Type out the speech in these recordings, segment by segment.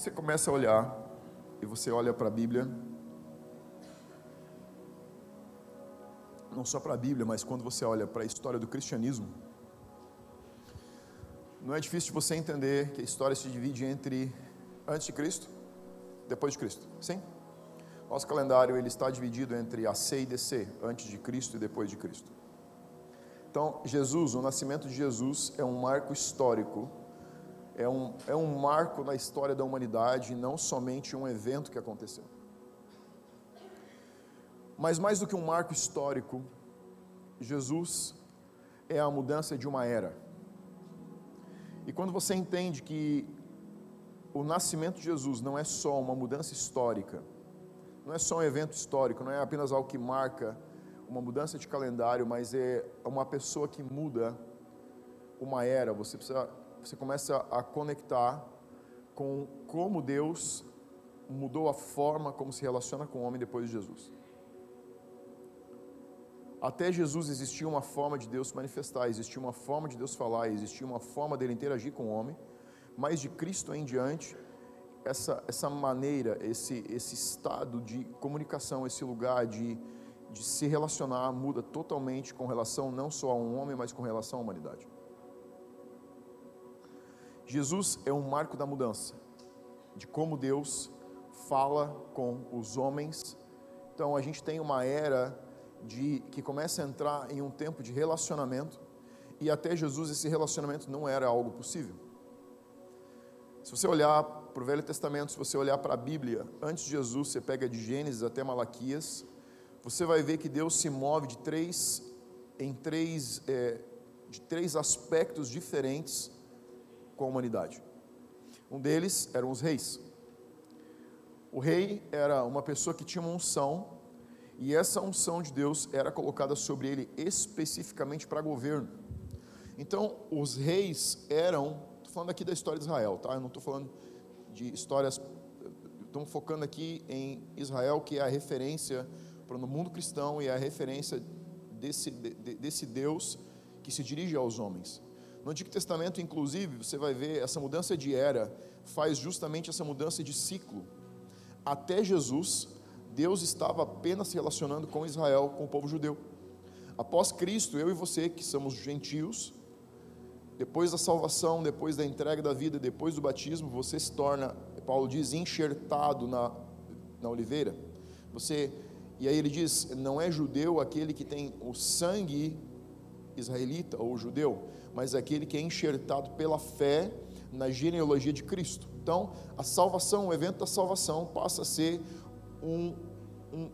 Você começa a olhar e você olha para a Bíblia, não só para a Bíblia, mas quando você olha para a história do cristianismo, não é difícil você entender que a história se divide entre antes de Cristo, depois de Cristo. Sim? Nosso calendário ele está dividido entre AC e DC, antes de Cristo e depois de Cristo. Então, Jesus, o nascimento de Jesus é um marco histórico, é um, é um marco na história da humanidade, não somente um evento que aconteceu. Mas mais do que um marco histórico, Jesus é a mudança de uma era. E quando você entende que o nascimento de Jesus não é só uma mudança histórica, não é só um evento histórico, não é apenas algo que marca uma mudança de calendário, mas é uma pessoa que muda uma era. Você precisa, você começa a conectar com como Deus mudou a forma como se relaciona com o homem depois de Jesus. Até Jesus existia uma forma de Deus se manifestar, existia uma forma de Deus falar, existia uma forma dele interagir com o homem, mas de Cristo em diante, essa, essa maneira, esse, esse estado de comunicação, esse lugar de, de se relacionar muda totalmente com relação não só a um homem, mas com relação à humanidade. Jesus é um marco da mudança, de como Deus fala com os homens. Então a gente tem uma era de que começa a entrar em um tempo de relacionamento e até Jesus esse relacionamento não era algo possível. Se você olhar para o Velho Testamento, se você olhar para a Bíblia, antes de Jesus, você pega de Gênesis até Malaquias, você vai ver que Deus se move de três em três é, de três aspectos diferentes com a humanidade. Um deles eram os reis. O rei era uma pessoa que tinha uma unção e essa unção de Deus era colocada sobre ele especificamente para governo. Então, os reis eram, estou falando aqui da história de Israel, tá? Eu não estou falando de histórias, estamos focando aqui em Israel, que é a referência para o mundo cristão e é a referência desse, de, desse Deus que se dirige aos homens. No Antigo Testamento, inclusive, você vai ver essa mudança de era, faz justamente essa mudança de ciclo. Até Jesus, Deus estava apenas se relacionando com Israel, com o povo judeu. Após Cristo, eu e você, que somos gentios, depois da salvação, depois da entrega da vida, depois do batismo, você se torna, Paulo diz, enxertado na, na oliveira. Você, e aí ele diz: não é judeu aquele que tem o sangue israelita ou judeu, mas aquele que é enxertado pela fé na genealogia de Cristo. Então, a salvação, o evento da salvação passa a ser um, um,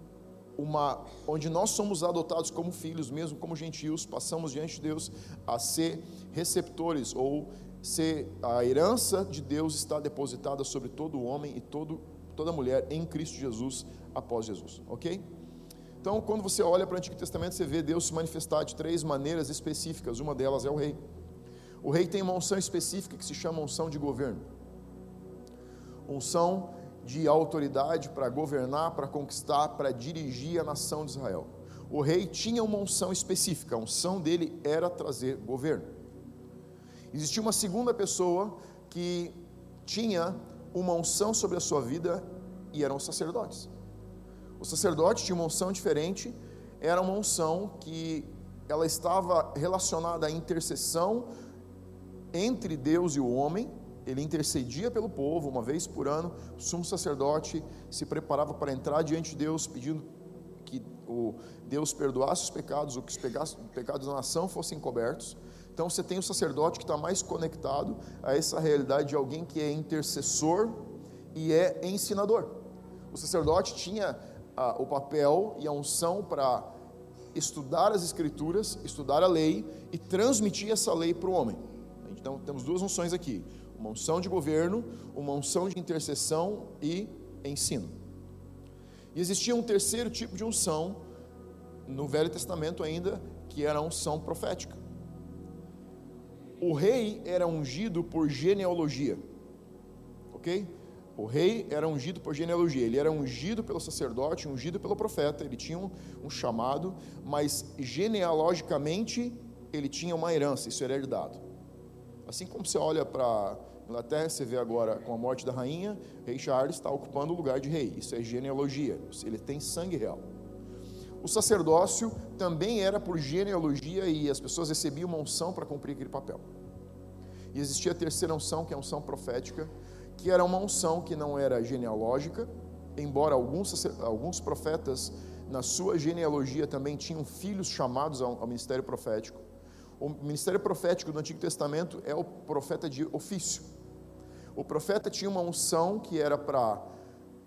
uma, onde nós somos adotados como filhos, mesmo como gentios, passamos diante de Deus a ser receptores ou ser a herança de Deus está depositada sobre todo homem e todo, toda mulher em Cristo Jesus após Jesus, ok? Então, quando você olha para o Antigo Testamento, você vê Deus se manifestar de três maneiras específicas. Uma delas é o rei. O rei tem uma unção específica que se chama unção de governo. Unção de autoridade para governar, para conquistar, para dirigir a nação de Israel. O rei tinha uma unção específica, a unção dele era trazer governo. Existia uma segunda pessoa que tinha uma unção sobre a sua vida e eram os sacerdotes. O sacerdote tinha uma unção diferente, era uma unção que ela estava relacionada à intercessão entre Deus e o homem, ele intercedia pelo povo uma vez por ano. O sumo sacerdote se preparava para entrar diante de Deus, pedindo que o Deus perdoasse os pecados, ou que os pecados da nação fossem cobertos. Então você tem o sacerdote que está mais conectado a essa realidade de alguém que é intercessor e é ensinador. O sacerdote tinha ah, o papel e a unção para estudar as escrituras, estudar a lei e transmitir essa lei para o homem. Então temos duas unções aqui: uma unção de governo, uma unção de intercessão e ensino. E existia um terceiro tipo de unção no Velho Testamento ainda, que era a unção profética. O rei era ungido por genealogia, ok? O rei era ungido por genealogia, ele era ungido pelo sacerdote, ungido pelo profeta, ele tinha um, um chamado, mas genealogicamente ele tinha uma herança, isso era herdado. Assim como você olha para Inglaterra, você vê agora com a morte da rainha, rei Charles está ocupando o lugar de rei. Isso é genealogia, ele tem sangue real. O sacerdócio também era por genealogia e as pessoas recebiam uma unção para cumprir aquele papel. E existia a terceira unção, que é a unção profética, que era uma unção que não era genealógica, embora alguns, alguns profetas na sua genealogia também tinham filhos chamados ao, ao ministério profético. O ministério profético do Antigo Testamento é o profeta de ofício. O profeta tinha uma unção que era para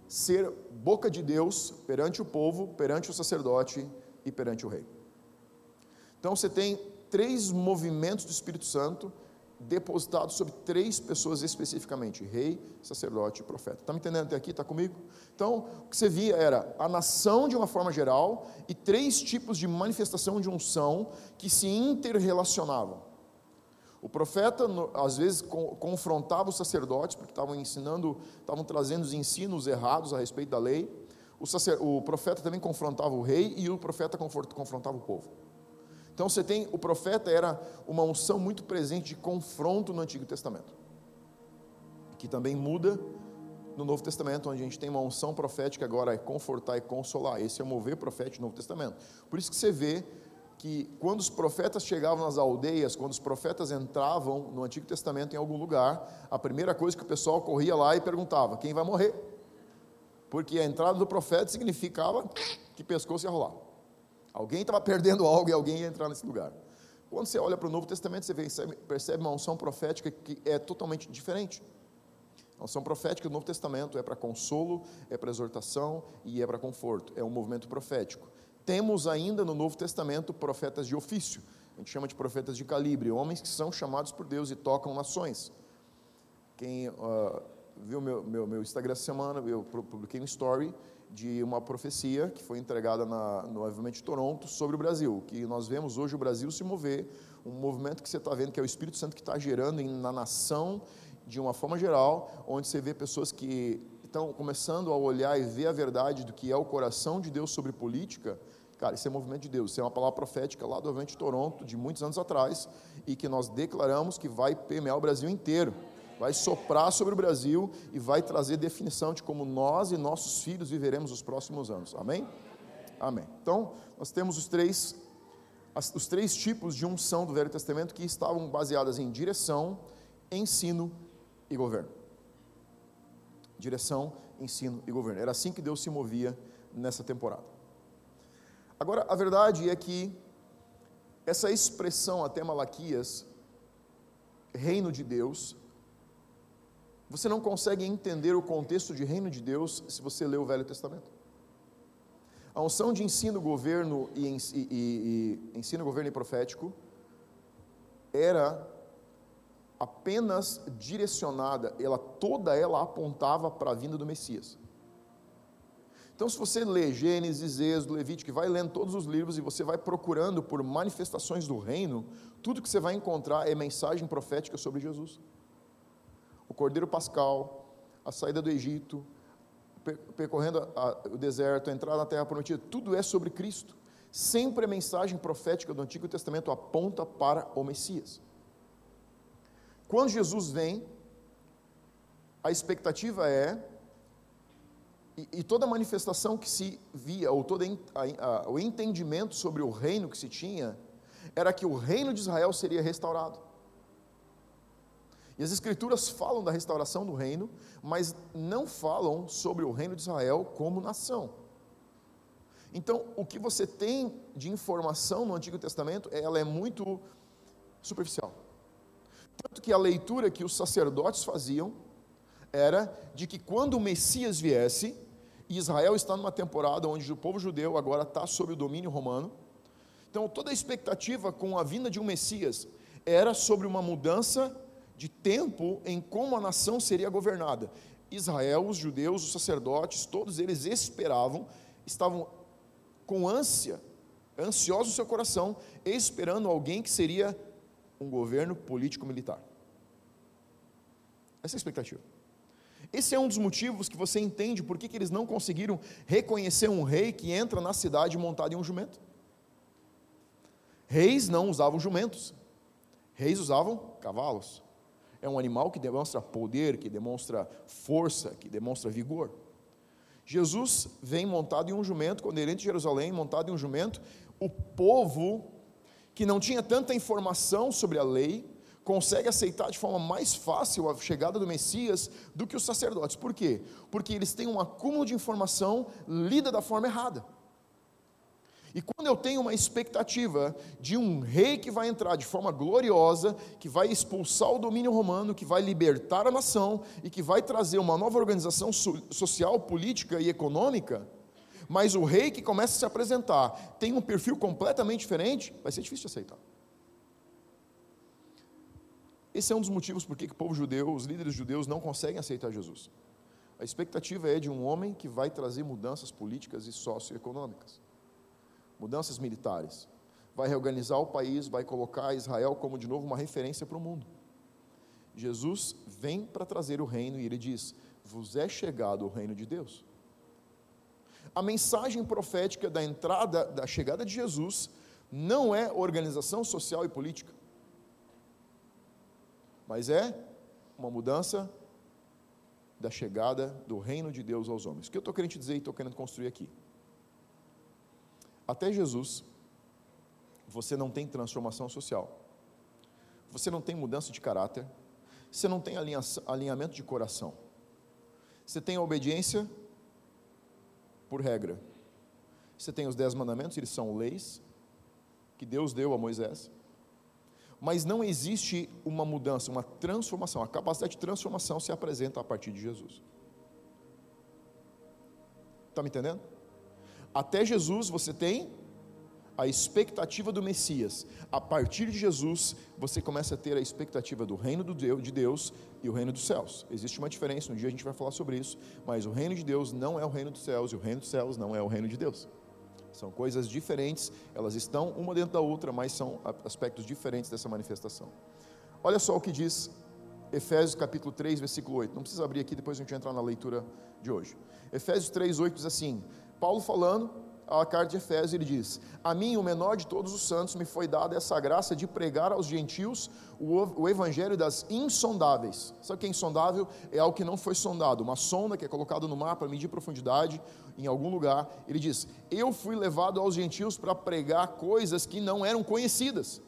ser boca de Deus perante o povo, perante o sacerdote e perante o rei. Então você tem três movimentos do Espírito Santo depositado sobre três pessoas especificamente: rei, sacerdote e profeta. Está me entendendo até aqui? Está comigo? Então, o que você via era a nação de uma forma geral e três tipos de manifestação de unção que se interrelacionavam. O profeta, às vezes, confrontava os sacerdotes, porque estavam ensinando, estavam trazendo os ensinos errados a respeito da lei. O, sacer, o profeta também confrontava o rei e o profeta confrontava o povo. Então você tem, o profeta era uma unção muito presente de confronto no Antigo Testamento, que também muda no Novo Testamento, onde a gente tem uma unção profética agora é confortar e consolar. Esse é o mover profético do Novo Testamento. Por isso que você vê que quando os profetas chegavam nas aldeias, quando os profetas entravam no Antigo Testamento em algum lugar, a primeira coisa que o pessoal corria lá e perguntava: quem vai morrer? Porque a entrada do profeta significava que pescoço ia rolar. Alguém estava perdendo algo e alguém ia entrar nesse lugar. Quando você olha para o Novo Testamento, você percebe, uma unção profética que é totalmente diferente. A unção profética do Novo Testamento é para consolo, é para exortação e é para conforto. É um movimento profético. Temos ainda no Novo Testamento profetas de ofício. A gente chama de profetas de calibre, homens que são chamados por Deus e tocam nações. Quem uh, viu meu, meu, meu Instagram essa semana, eu publiquei um story de uma profecia que foi entregada na, no Avivamento de Toronto sobre o Brasil, que nós vemos hoje o Brasil se mover, um movimento que você está vendo que é o Espírito Santo que está gerando na nação de uma forma geral, onde você vê pessoas que estão começando a olhar e ver a verdade do que é o coração de Deus sobre política, cara, isso é movimento de Deus, isso é uma palavra profética lá do Avivamento de Toronto, de muitos anos atrás, e que nós declaramos que vai permear o Brasil inteiro vai soprar sobre o Brasil e vai trazer definição de como nós e nossos filhos viveremos os próximos anos. Amém? Amém. Então, nós temos os três, os três tipos de unção do Velho Testamento que estavam baseadas em direção, ensino e governo. Direção, ensino e governo. Era assim que Deus se movia nessa temporada. Agora, a verdade é que essa expressão até Malaquias, reino de Deus, você não consegue entender o contexto de reino de Deus se você lê o Velho Testamento. A unção de ensino, governo e, e, e, ensino, governo e profético era apenas direcionada, ela toda ela apontava para a vinda do Messias. Então, se você lê Gênesis, Êxodo, Levítico, vai lendo todos os livros e você vai procurando por manifestações do reino, tudo que você vai encontrar é mensagem profética sobre Jesus o Cordeiro Pascal, a saída do Egito, percorrendo a, o deserto, a entrada na terra prometida, tudo é sobre Cristo. Sempre a mensagem profética do Antigo Testamento aponta para o Messias. Quando Jesus vem, a expectativa é, e, e toda a manifestação que se via, ou todo a, a, o entendimento sobre o reino que se tinha, era que o reino de Israel seria restaurado. E as Escrituras falam da restauração do reino, mas não falam sobre o reino de Israel como nação. Então, o que você tem de informação no Antigo Testamento, ela é muito superficial. Tanto que a leitura que os sacerdotes faziam era de que quando o Messias viesse, e Israel está numa temporada onde o povo judeu agora está sob o domínio romano, então toda a expectativa com a vinda de um Messias era sobre uma mudança de tempo em como a nação seria governada. Israel, os judeus, os sacerdotes, todos eles esperavam, estavam com ânsia, ansiosos no seu coração, esperando alguém que seria um governo político-militar. Essa é a expectativa. Esse é um dos motivos que você entende por que, que eles não conseguiram reconhecer um rei que entra na cidade montado em um jumento. Reis não usavam jumentos, reis usavam cavalos. É um animal que demonstra poder, que demonstra força, que demonstra vigor. Jesus vem montado em um jumento, quando ele entra em Jerusalém, montado em um jumento, o povo que não tinha tanta informação sobre a lei, consegue aceitar de forma mais fácil a chegada do Messias do que os sacerdotes. Por quê? Porque eles têm um acúmulo de informação lida da forma errada. E quando eu tenho uma expectativa de um rei que vai entrar de forma gloriosa, que vai expulsar o domínio romano, que vai libertar a nação e que vai trazer uma nova organização social, política e econômica, mas o rei que começa a se apresentar tem um perfil completamente diferente, vai ser difícil de aceitar. Esse é um dos motivos por que o povo judeu, os líderes judeus não conseguem aceitar Jesus. A expectativa é de um homem que vai trazer mudanças políticas e socioeconômicas mudanças militares. Vai reorganizar o país, vai colocar Israel como de novo uma referência para o mundo. Jesus vem para trazer o reino e ele diz: Vos é chegado o reino de Deus. A mensagem profética da entrada, da chegada de Jesus, não é organização social e política, mas é uma mudança da chegada do reino de Deus aos homens. O que eu estou querendo dizer e estou querendo construir aqui? Até Jesus, você não tem transformação social, você não tem mudança de caráter, você não tem alinhamento de coração, você tem a obediência por regra, você tem os dez mandamentos, eles são leis que Deus deu a Moisés, mas não existe uma mudança, uma transformação, a capacidade de transformação se apresenta a partir de Jesus. Está me entendendo? Até Jesus você tem a expectativa do Messias. A partir de Jesus, você começa a ter a expectativa do reino de Deus e o reino dos céus. Existe uma diferença, um dia a gente vai falar sobre isso, mas o reino de Deus não é o reino dos céus e o reino dos céus não é o reino de Deus. São coisas diferentes, elas estão uma dentro da outra, mas são aspectos diferentes dessa manifestação. Olha só o que diz Efésios capítulo 3, versículo 8. Não precisa abrir aqui, depois a gente vai entrar na leitura de hoje. Efésios 3, 8 diz assim: Paulo falando a carta de Efésios, ele diz: A mim, o menor de todos os santos, me foi dada essa graça de pregar aos gentios o, o evangelho das insondáveis. Sabe o que é insondável? É algo que não foi sondado, uma sonda que é colocada no mar para medir profundidade em algum lugar. Ele diz: Eu fui levado aos gentios para pregar coisas que não eram conhecidas.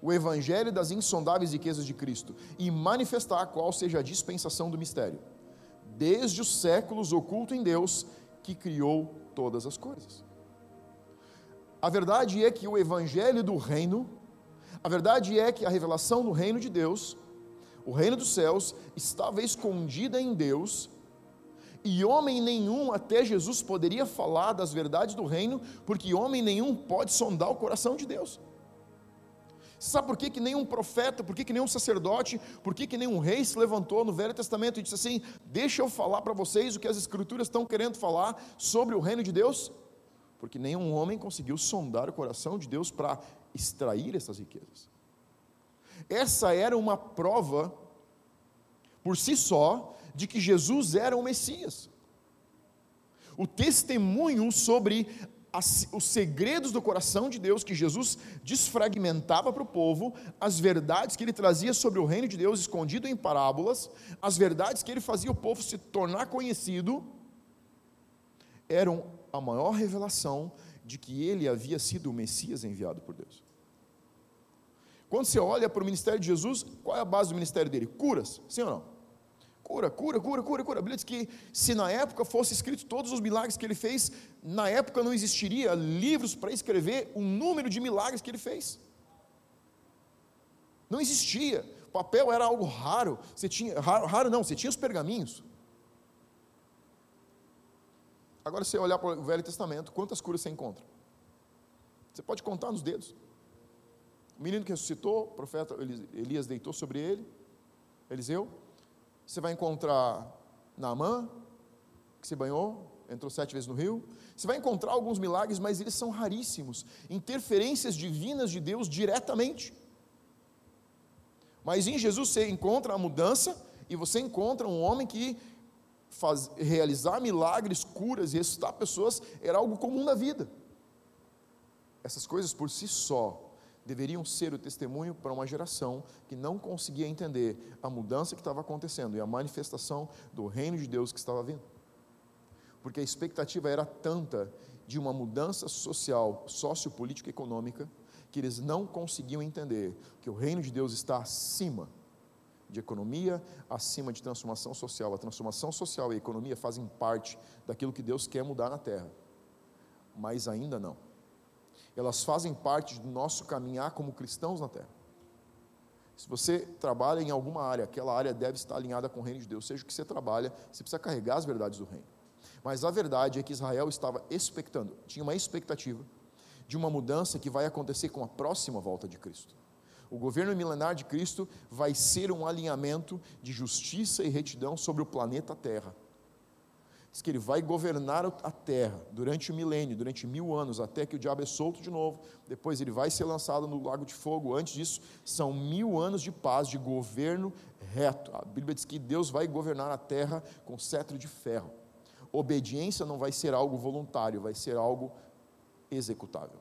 O evangelho das insondáveis riquezas de Cristo e manifestar qual seja a dispensação do mistério desde os séculos oculto em Deus que criou todas as coisas. A verdade é que o evangelho do reino, a verdade é que a revelação do reino de Deus, o reino dos céus, estava escondida em Deus, e homem nenhum até Jesus poderia falar das verdades do reino, porque homem nenhum pode sondar o coração de Deus. Sabe por que, que nenhum profeta, por que, que nenhum sacerdote, por que, que nenhum rei se levantou no Velho Testamento e disse assim: Deixa eu falar para vocês o que as Escrituras estão querendo falar sobre o reino de Deus? Porque nenhum homem conseguiu sondar o coração de Deus para extrair essas riquezas. Essa era uma prova, por si só, de que Jesus era o Messias. O testemunho sobre os segredos do coração de Deus que Jesus desfragmentava para o povo, as verdades que ele trazia sobre o reino de Deus escondido em parábolas, as verdades que ele fazia o povo se tornar conhecido, eram a maior revelação de que ele havia sido o Messias enviado por Deus. Quando você olha para o ministério de Jesus, qual é a base do ministério dele? Curas, sim ou não? Cura, cura, cura, cura, cura. A Bíblia diz que se na época fosse escrito todos os milagres que ele fez, na época não existiria livros para escrever o número de milagres que ele fez. Não existia. O papel era algo raro. Você tinha, raro, raro não, você tinha os pergaminhos. Agora você olhar para o Velho Testamento, quantas curas você encontra? Você pode contar nos dedos. O menino que ressuscitou, o profeta Elias deitou sobre ele, Eliseu, você vai encontrar Naamã, que se banhou, entrou sete vezes no rio. Você vai encontrar alguns milagres, mas eles são raríssimos interferências divinas de Deus diretamente. Mas em Jesus você encontra a mudança e você encontra um homem que faz, realizar milagres, curas e ressuscitar pessoas era algo comum na vida. Essas coisas por si só deveriam ser o testemunho para uma geração que não conseguia entender a mudança que estava acontecendo e a manifestação do reino de Deus que estava vindo. Porque a expectativa era tanta de uma mudança social, sociopolítica e econômica, que eles não conseguiam entender que o reino de Deus está acima de economia, acima de transformação social. A transformação social e a economia fazem parte daquilo que Deus quer mudar na terra, mas ainda não elas fazem parte do nosso caminhar como cristãos na terra. Se você trabalha em alguma área, aquela área deve estar alinhada com o reino de Deus, seja o que você trabalha, você precisa carregar as verdades do reino. Mas a verdade é que Israel estava expectando, tinha uma expectativa de uma mudança que vai acontecer com a próxima volta de Cristo. O governo milenar de Cristo vai ser um alinhamento de justiça e retidão sobre o planeta Terra diz que ele vai governar a terra durante o milênio, durante mil anos, até que o diabo é solto de novo. Depois ele vai ser lançado no lago de fogo. Antes disso, são mil anos de paz, de governo reto. A Bíblia diz que Deus vai governar a terra com cetro de ferro. Obediência não vai ser algo voluntário, vai ser algo executável.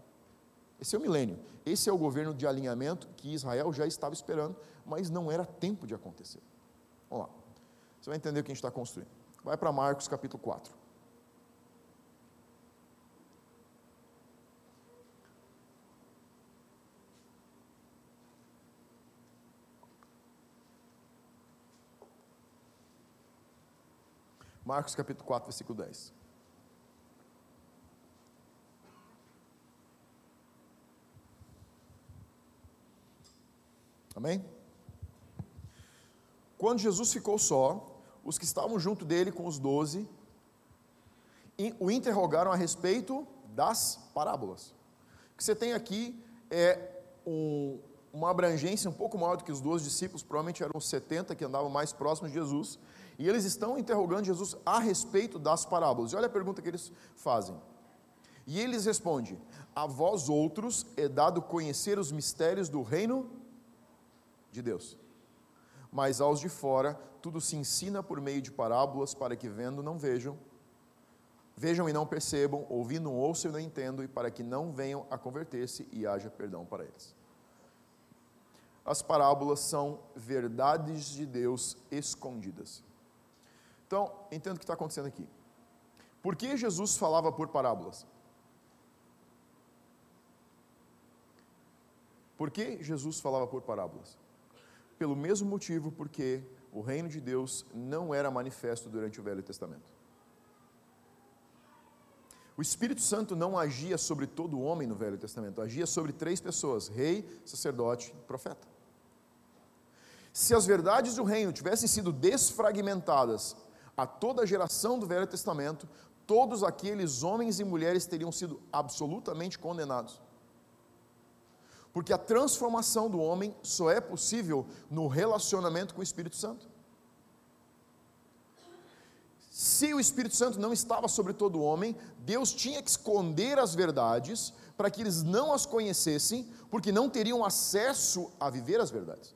Esse é o milênio. Esse é o governo de alinhamento que Israel já estava esperando, mas não era tempo de acontecer. Vamos lá. Você vai entender o que a gente está construindo. Vai para Marcos capítulo 4. Marcos capítulo 4, versículo 10. Amém? Quando Jesus ficou só, os que estavam junto dele com os doze o interrogaram a respeito das parábolas. O que você tem aqui é um, uma abrangência um pouco maior do que os doze discípulos, provavelmente eram os 70 que andavam mais próximos de Jesus, e eles estão interrogando Jesus a respeito das parábolas. E olha a pergunta que eles fazem. E eles respondem: A vós outros é dado conhecer os mistérios do reino de Deus mas aos de fora tudo se ensina por meio de parábolas para que vendo não vejam, vejam e não percebam, ouvindo ouçam e não entendam, e para que não venham a converter-se e haja perdão para eles. As parábolas são verdades de Deus escondidas. Então, entendo o que está acontecendo aqui. Por que Jesus falava por parábolas? Por que Jesus falava por parábolas? pelo mesmo motivo porque o reino de Deus não era manifesto durante o Velho Testamento. O Espírito Santo não agia sobre todo homem no Velho Testamento, agia sobre três pessoas: rei, sacerdote e profeta. Se as verdades do reino tivessem sido desfragmentadas a toda a geração do Velho Testamento, todos aqueles homens e mulheres teriam sido absolutamente condenados. Porque a transformação do homem só é possível no relacionamento com o Espírito Santo. Se o Espírito Santo não estava sobre todo homem, Deus tinha que esconder as verdades para que eles não as conhecessem, porque não teriam acesso a viver as verdades.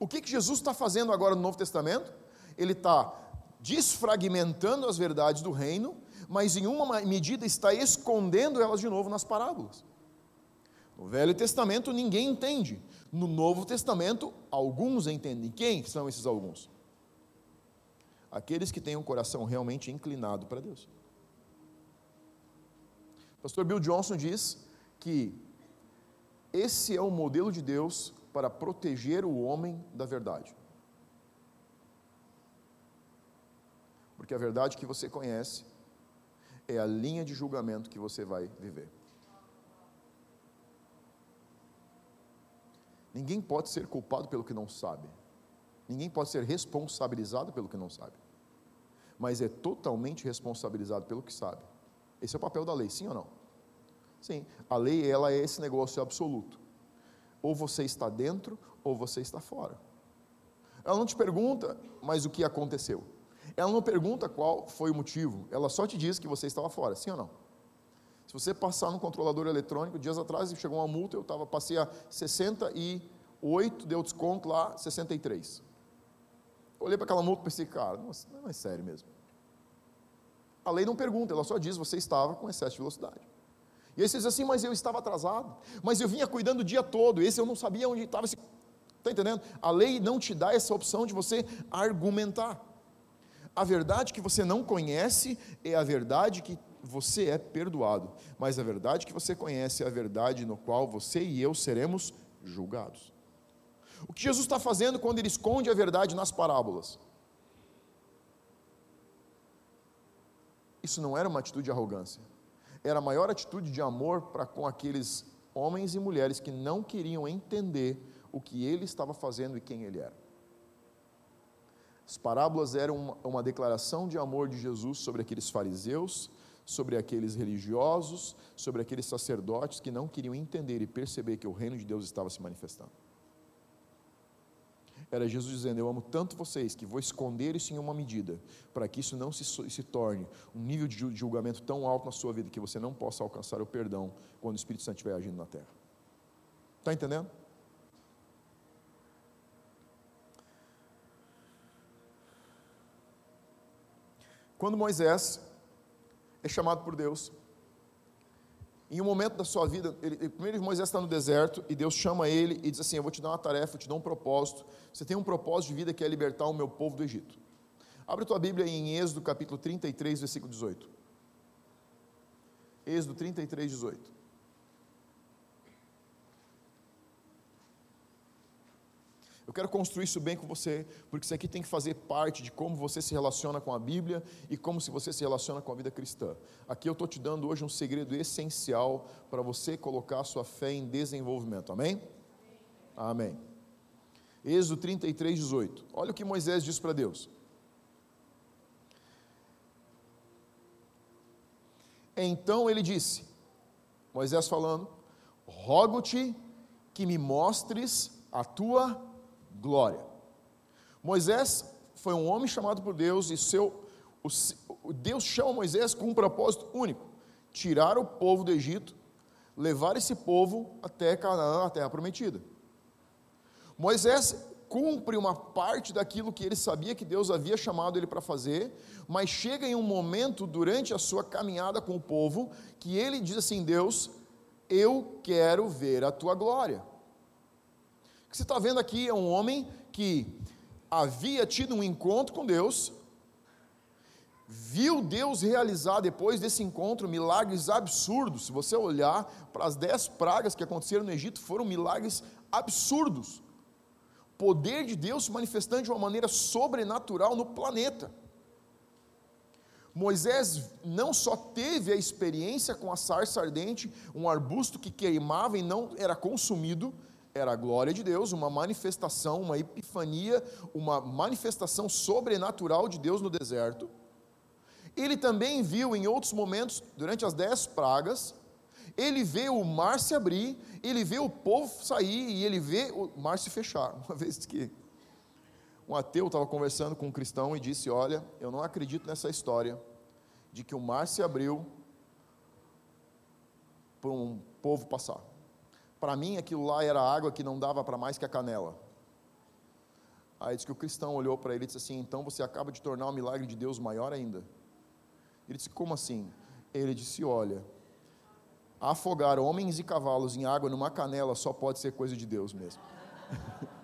O que, que Jesus está fazendo agora no Novo Testamento? Ele está desfragmentando as verdades do reino, mas em uma medida está escondendo elas de novo nas parábolas. No Velho Testamento ninguém entende. No Novo Testamento, alguns entendem. Quem são esses alguns? Aqueles que têm um coração realmente inclinado para Deus. Pastor Bill Johnson diz que esse é o modelo de Deus para proteger o homem da verdade. Porque a verdade que você conhece é a linha de julgamento que você vai viver. Ninguém pode ser culpado pelo que não sabe. Ninguém pode ser responsabilizado pelo que não sabe. Mas é totalmente responsabilizado pelo que sabe. Esse é o papel da lei, sim ou não? Sim. A lei ela é esse negócio absoluto. Ou você está dentro ou você está fora. Ela não te pergunta, mas o que aconteceu. Ela não pergunta qual foi o motivo. Ela só te diz que você estava fora, sim ou não? Se você passar no controlador eletrônico, dias atrás chegou uma multa, eu tava, passei a 68, deu desconto lá, 63. Eu olhei para aquela multa e pensei, cara, nossa, não é sério mesmo. A lei não pergunta, ela só diz, você estava com excesso de velocidade. E aí você diz assim, mas eu estava atrasado, mas eu vinha cuidando o dia todo, esse eu não sabia onde estava. Está entendendo? A lei não te dá essa opção de você argumentar. A verdade que você não conhece é a verdade que você é perdoado, mas a verdade que você conhece é a verdade no qual você e eu seremos julgados. O que Jesus está fazendo quando ele esconde a verdade nas parábolas? Isso não era uma atitude de arrogância, era a maior atitude de amor para com aqueles homens e mulheres que não queriam entender o que ele estava fazendo e quem ele era. As parábolas eram uma, uma declaração de amor de Jesus sobre aqueles fariseus, sobre aqueles religiosos, sobre aqueles sacerdotes que não queriam entender e perceber que o reino de Deus estava se manifestando. Era Jesus dizendo: Eu amo tanto vocês que vou esconder isso em uma medida, para que isso não se, se torne um nível de julgamento tão alto na sua vida que você não possa alcançar o perdão quando o Espírito Santo estiver agindo na terra. Está entendendo? Quando Moisés é chamado por Deus, em um momento da sua vida, ele, primeiro Moisés está no deserto e Deus chama ele e diz assim: Eu vou te dar uma tarefa, eu te dou um propósito. Você tem um propósito de vida que é libertar o meu povo do Egito. Abre tua Bíblia em Êxodo capítulo 33, versículo 18. Êxodo 33, 18. Eu quero construir isso bem com você, porque isso aqui tem que fazer parte de como você se relaciona com a Bíblia e como se você se relaciona com a vida cristã. Aqui eu estou te dando hoje um segredo essencial para você colocar a sua fé em desenvolvimento. Amém? Amém. Êxodo 33, 18. Olha o que Moisés diz para Deus. Então ele disse, Moisés falando: Rogo-te que me mostres a tua glória. Moisés foi um homem chamado por Deus e seu, o, Deus chama Moisés com um propósito único: tirar o povo do Egito, levar esse povo até Canaã, a terra prometida. Moisés cumpre uma parte daquilo que ele sabia que Deus havia chamado ele para fazer, mas chega em um momento durante a sua caminhada com o povo que ele diz assim: Deus, eu quero ver a tua glória que você está vendo aqui é um homem que havia tido um encontro com Deus, viu Deus realizar depois desse encontro milagres absurdos. Se você olhar para as dez pragas que aconteceram no Egito, foram milagres absurdos. Poder de Deus se manifestando de uma maneira sobrenatural no planeta. Moisés não só teve a experiência com a sarça ardente, um arbusto que queimava e não era consumido, era a glória de Deus, uma manifestação, uma epifania, uma manifestação sobrenatural de Deus no deserto. Ele também viu em outros momentos, durante as dez pragas, ele vê o mar se abrir, ele vê o povo sair e ele vê o mar se fechar. Uma vez que um ateu estava conversando com um cristão e disse: Olha, eu não acredito nessa história de que o mar se abriu para um povo passar. Para mim, aquilo lá era água que não dava para mais que a canela. Aí diz que o cristão olhou para ele e disse assim: Então você acaba de tornar o milagre de Deus maior ainda. Ele disse: Como assim? Ele disse: Olha, afogar homens e cavalos em água numa canela só pode ser coisa de Deus mesmo.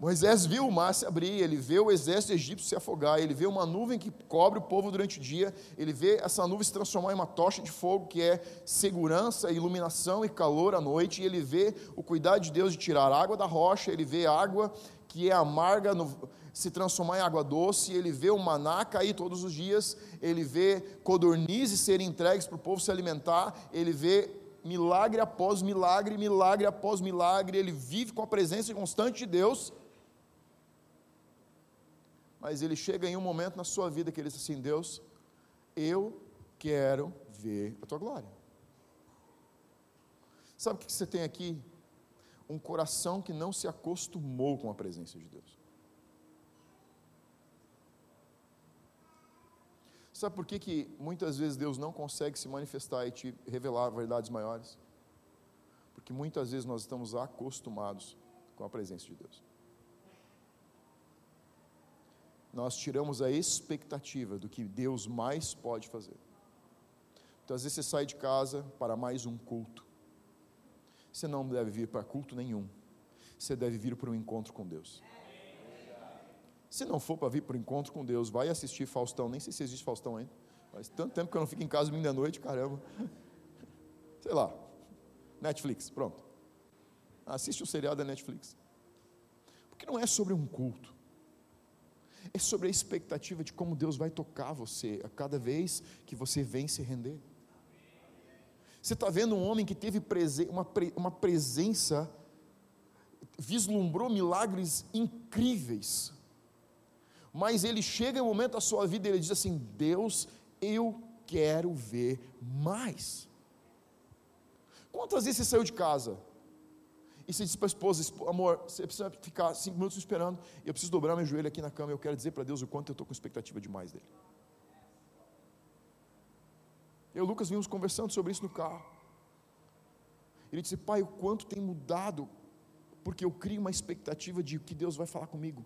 Moisés viu o mar se abrir, ele vê o exército egípcio se afogar, ele vê uma nuvem que cobre o povo durante o dia, ele vê essa nuvem se transformar em uma tocha de fogo que é segurança, iluminação e calor à noite, e ele vê o cuidado de Deus de tirar água da rocha, ele vê água que é amarga no, se transformar em água doce, ele vê o maná cair todos os dias, ele vê codornizes serem entregues para o povo se alimentar, ele vê milagre após milagre, milagre após milagre, ele vive com a presença constante de Deus mas ele chega em um momento na sua vida que ele diz assim: Deus, eu quero ver a tua glória. Sabe o que você tem aqui? Um coração que não se acostumou com a presença de Deus. Sabe por que, que muitas vezes Deus não consegue se manifestar e te revelar verdades maiores? Porque muitas vezes nós estamos acostumados com a presença de Deus nós tiramos a expectativa do que Deus mais pode fazer. Então, às vezes você sai de casa para mais um culto. Você não deve vir para culto nenhum. Você deve vir para um encontro com Deus. Se não for para vir para o encontro com Deus, vai assistir Faustão. Nem sei se existe Faustão ainda. Faz tanto tempo que eu não fico em casa domingo da noite, caramba. Sei lá. Netflix, pronto. Assiste o seriado da Netflix. Porque não é sobre um culto. É sobre a expectativa de como Deus vai tocar você a cada vez que você vem se render. Você está vendo um homem que teve uma, uma presença, vislumbrou milagres incríveis mas ele chega em um momento da sua vida e ele diz assim: Deus, eu quero ver mais. Quantas vezes você saiu de casa e você disse para a esposa: Amor, você precisa ficar cinco minutos esperando, eu preciso dobrar meu joelho aqui na cama, eu quero dizer para Deus o quanto eu estou com expectativa demais dele. Eu e o Lucas vimos conversando sobre isso no carro. Ele disse: Pai, o quanto tem mudado, porque eu crio uma expectativa de que Deus vai falar comigo.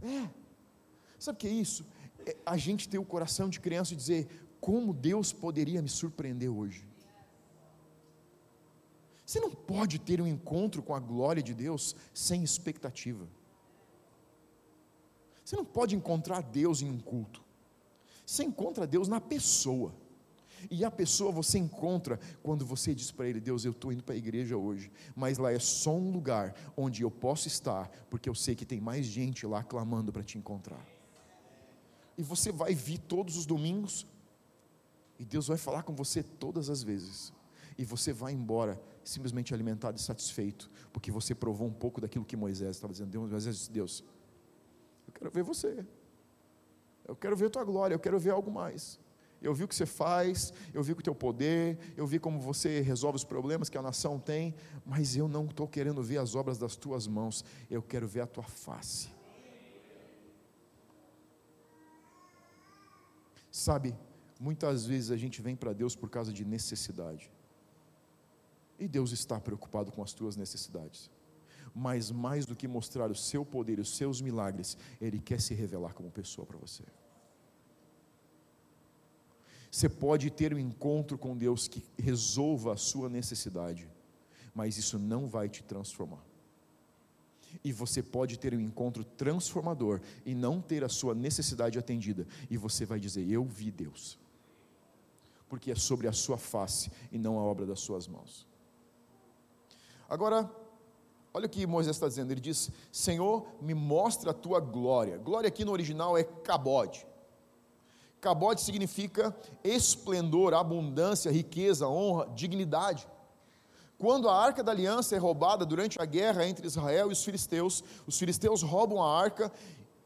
É. Sabe o que é isso? É a gente ter o coração de criança e dizer: como Deus poderia me surpreender hoje? Você não pode ter um encontro com a glória de Deus sem expectativa. Você não pode encontrar Deus em um culto. Você encontra Deus na pessoa. E a pessoa você encontra quando você diz para ele: Deus, eu estou indo para a igreja hoje, mas lá é só um lugar onde eu posso estar, porque eu sei que tem mais gente lá clamando para te encontrar. E você vai vir todos os domingos, e Deus vai falar com você todas as vezes, e você vai embora simplesmente alimentado e satisfeito, porque você provou um pouco daquilo que Moisés estava dizendo. Deus, Moisés disse: Deus, eu quero ver você, eu quero ver a tua glória, eu quero ver algo mais. Eu vi o que você faz, eu vi o teu poder, eu vi como você resolve os problemas que a nação tem, mas eu não estou querendo ver as obras das tuas mãos, eu quero ver a tua face. Sabe, muitas vezes a gente vem para Deus por causa de necessidade, e Deus está preocupado com as tuas necessidades, mas mais do que mostrar o seu poder, os seus milagres, Ele quer se revelar como pessoa para você. Você pode ter um encontro com Deus que resolva a sua necessidade, mas isso não vai te transformar. E você pode ter um encontro transformador e não ter a sua necessidade atendida, e você vai dizer: Eu vi Deus, porque é sobre a sua face e não a obra das suas mãos. Agora, olha o que Moisés está dizendo: ele diz: Senhor, me mostra a tua glória. Glória aqui no original é cabode. Cabode significa esplendor, abundância, riqueza, honra, dignidade. Quando a arca da aliança é roubada durante a guerra entre Israel e os filisteus, os filisteus roubam a arca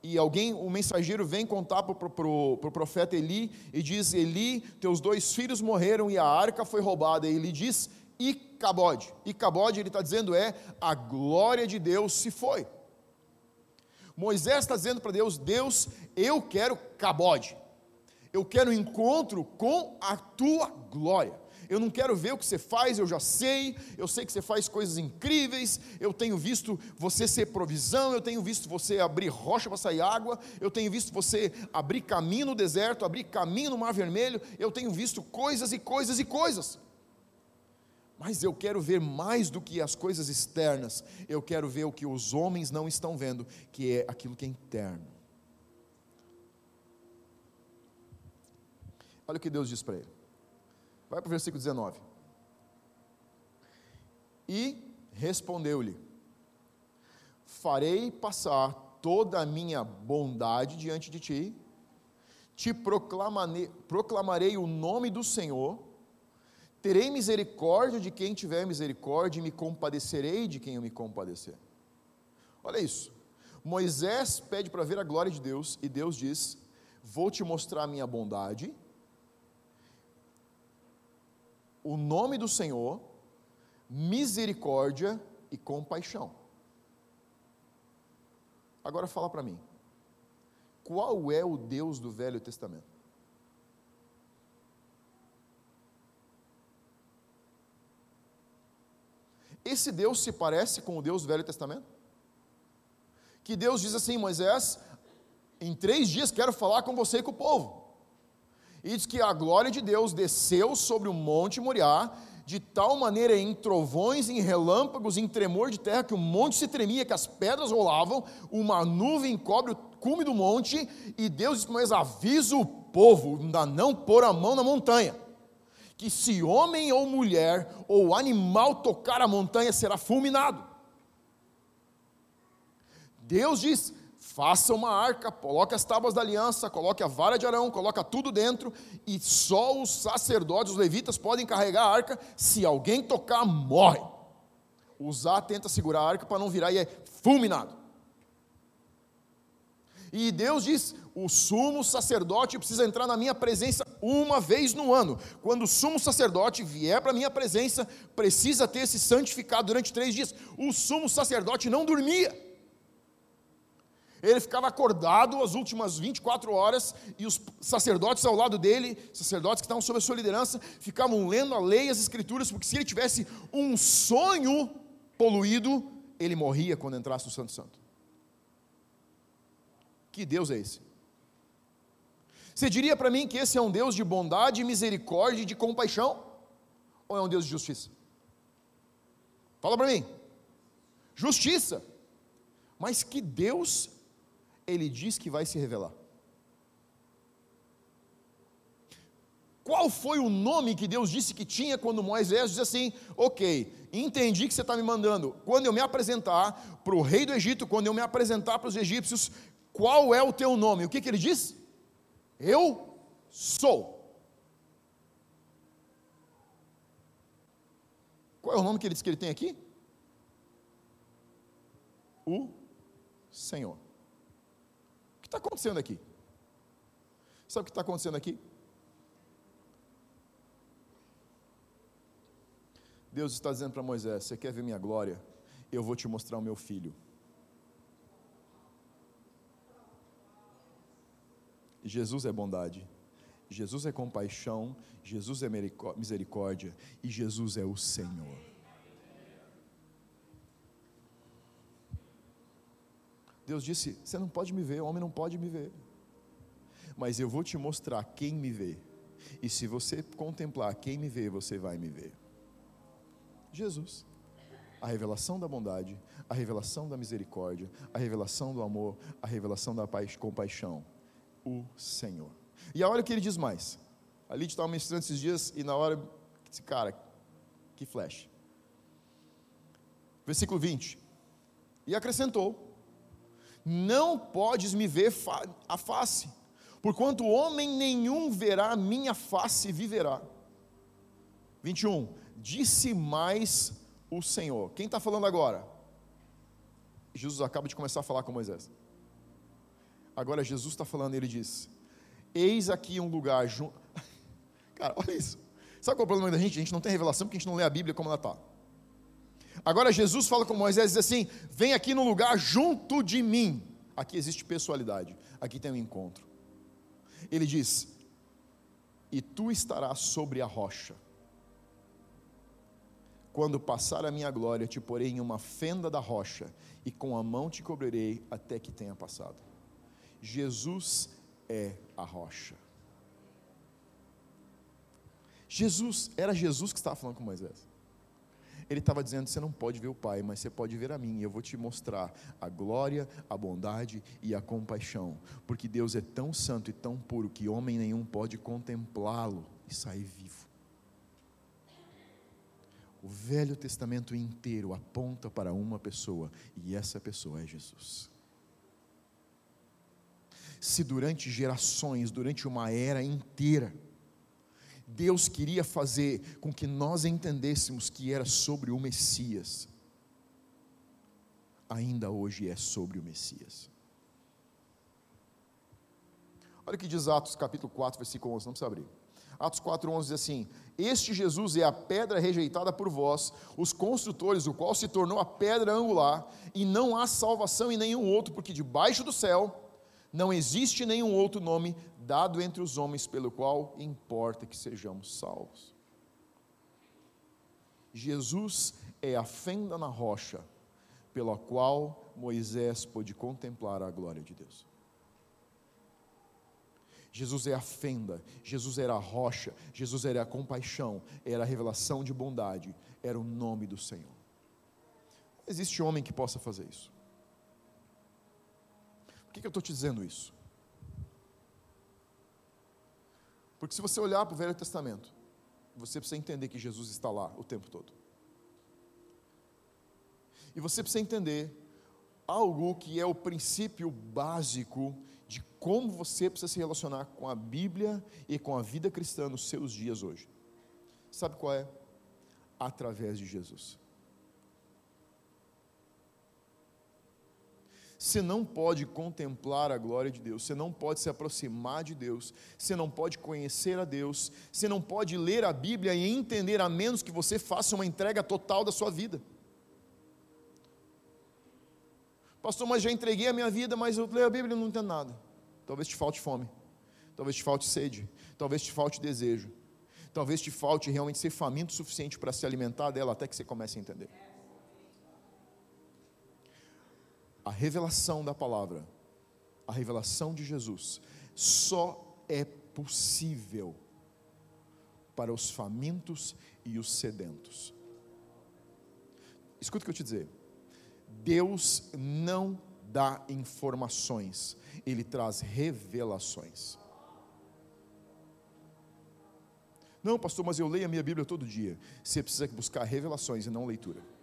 e alguém, um mensageiro vem contar para o pro, pro profeta Eli e diz: Eli, teus dois filhos morreram e a arca foi roubada. E ele diz: E cabode. E cabode, ele está dizendo, é a glória de Deus se foi. Moisés está dizendo para Deus: Deus, eu quero cabode eu quero um encontro com a tua glória. Eu não quero ver o que você faz, eu já sei, eu sei que você faz coisas incríveis, eu tenho visto você ser provisão, eu tenho visto você abrir rocha para sair água, eu tenho visto você abrir caminho no deserto, abrir caminho no mar vermelho, eu tenho visto coisas e coisas e coisas. Mas eu quero ver mais do que as coisas externas, eu quero ver o que os homens não estão vendo, que é aquilo que é interno. Olha o que Deus diz para ele. Vai para o versículo 19. E respondeu-lhe: Farei passar toda a minha bondade diante de ti, te proclamarei, proclamarei o nome do Senhor, terei misericórdia de quem tiver misericórdia, e me compadecerei de quem eu me compadecer. Olha isso. Moisés pede para ver a glória de Deus, e Deus diz: Vou te mostrar a minha bondade o nome do Senhor, misericórdia e compaixão. Agora fala para mim, qual é o Deus do Velho Testamento? Esse Deus se parece com o Deus do Velho Testamento? Que Deus diz assim, Moisés, em três dias quero falar com você e com o povo. E diz que a glória de Deus desceu sobre o monte Moriá, de tal maneira em trovões, em relâmpagos, em tremor de terra, que o monte se tremia, que as pedras rolavam, uma nuvem cobre o cume do monte, e Deus disse: Mas avisa o povo, ainda não pôr a mão na montanha, que se homem ou mulher ou animal tocar a montanha, será fulminado. Deus diz: faça uma arca, coloque as tábuas da aliança, coloque a vara de Arão, coloca tudo dentro, e só os sacerdotes, os levitas, podem carregar a arca. Se alguém tocar, morre. Usar tenta segurar a arca para não virar e é fulminado. E Deus diz: o sumo sacerdote precisa entrar na minha presença uma vez no ano. Quando o sumo sacerdote vier para a minha presença, precisa ter se santificado durante três dias. O sumo sacerdote não dormia. Ele ficava acordado as últimas 24 horas e os sacerdotes ao lado dele, sacerdotes que estavam sob a sua liderança, ficavam lendo a lei e as escrituras, porque se ele tivesse um sonho poluído, ele morria quando entrasse no Santo Santo. Que Deus é esse? Você diria para mim que esse é um Deus de bondade, misericórdia e de compaixão? Ou é um Deus de justiça? Fala para mim. Justiça. Mas que Deus ele diz que vai se revelar. Qual foi o nome que Deus disse que tinha quando Moisés disse assim: Ok, entendi que você está me mandando. Quando eu me apresentar para o rei do Egito, quando eu me apresentar para os egípcios, qual é o teu nome? O que, que ele diz? Eu sou. Qual é o nome que ele diz que ele tem aqui? O Senhor está acontecendo aqui? Sabe o que está acontecendo aqui? Deus está dizendo para Moisés: Você quer ver minha glória? Eu vou te mostrar o meu filho. Jesus é bondade, Jesus é compaixão, Jesus é misericórdia e Jesus é o Senhor. Deus disse: Você não pode me ver, o homem não pode me ver. Mas eu vou te mostrar quem me vê. E se você contemplar quem me vê, você vai me ver. Jesus. A revelação da bondade, a revelação da misericórdia, a revelação do amor, a revelação da paz, compaixão. O Senhor. E a hora que ele diz mais. Ali estava ministrando esses dias e na hora, disse, cara, que flash. Versículo 20. E acrescentou: não podes me ver a face, porquanto homem nenhum verá minha face e viverá. 21. Disse mais o Senhor. Quem está falando agora? Jesus acaba de começar a falar com Moisés. Agora Jesus está falando, ele diz: Eis aqui um lugar junto. Cara, olha isso. Sabe qual é o problema da gente? A gente não tem revelação porque a gente não lê a Bíblia como ela está. Agora Jesus fala com Moisés e diz assim: vem aqui no lugar junto de mim. Aqui existe pessoalidade, aqui tem um encontro. Ele diz: e tu estarás sobre a rocha. Quando passar a minha glória, te porei em uma fenda da rocha, e com a mão te cobrirei até que tenha passado. Jesus é a rocha. Jesus, era Jesus que estava falando com Moisés. Ele estava dizendo: você não pode ver o Pai, mas você pode ver a mim, e eu vou te mostrar a glória, a bondade e a compaixão, porque Deus é tão santo e tão puro que homem nenhum pode contemplá-lo e sair vivo. O Velho Testamento inteiro aponta para uma pessoa, e essa pessoa é Jesus. Se durante gerações, durante uma era inteira, Deus queria fazer com que nós entendêssemos que era sobre o Messias. Ainda hoje é sobre o Messias. Olha o que diz Atos capítulo 4, versículo 11, não precisa abrir. Atos 4, 11 diz assim: Este Jesus é a pedra rejeitada por vós, os construtores, o qual se tornou a pedra angular, e não há salvação em nenhum outro, porque debaixo do céu não existe nenhum outro nome dado entre os homens pelo qual importa que sejamos salvos. Jesus é a fenda na rocha pela qual Moisés pôde contemplar a glória de Deus. Jesus é a fenda, Jesus era a rocha, Jesus era a compaixão, era a revelação de bondade, era o nome do Senhor. Existe homem que possa fazer isso. Que, que eu estou te dizendo isso? Porque se você olhar para o Velho Testamento, você precisa entender que Jesus está lá o tempo todo. E você precisa entender algo que é o princípio básico de como você precisa se relacionar com a Bíblia e com a vida cristã nos seus dias hoje. Sabe qual é? Através de Jesus. Você não pode contemplar a glória de Deus, você não pode se aproximar de Deus, você não pode conhecer a Deus, você não pode ler a Bíblia e entender a menos que você faça uma entrega total da sua vida. Pastor, mas já entreguei a minha vida, mas eu leio a Bíblia e não entendo nada. Talvez te falte fome, talvez te falte sede, talvez te falte desejo, talvez te falte realmente ser faminto o suficiente para se alimentar dela até que você comece a entender. A revelação da palavra, a revelação de Jesus, só é possível para os famintos e os sedentos. Escuta o que eu te dizer. Deus não dá informações, ele traz revelações. Não, pastor, mas eu leio a minha Bíblia todo dia. Você precisa buscar revelações e não leitura.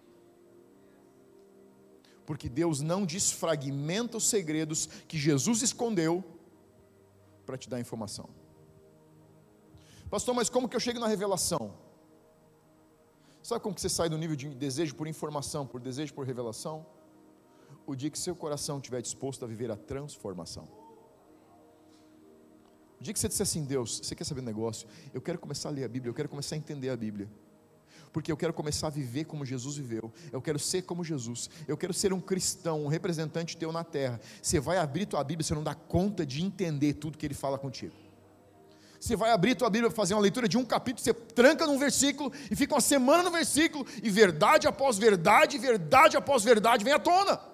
Porque Deus não desfragmenta os segredos que Jesus escondeu para te dar informação. Pastor, mas como que eu chego na revelação? Sabe como que você sai do nível de desejo por informação, por desejo por revelação? O dia que seu coração estiver disposto a viver a transformação. O dia que você disser assim, Deus, você quer saber um negócio? Eu quero começar a ler a Bíblia, eu quero começar a entender a Bíblia. Porque eu quero começar a viver como Jesus viveu. Eu quero ser como Jesus. Eu quero ser um cristão, um representante teu na terra. Você vai abrir tua Bíblia, você não dá conta de entender tudo que ele fala contigo. Você vai abrir tua Bíblia, fazer uma leitura de um capítulo, você tranca num versículo e fica uma semana no versículo, e verdade após verdade, verdade após verdade vem à tona.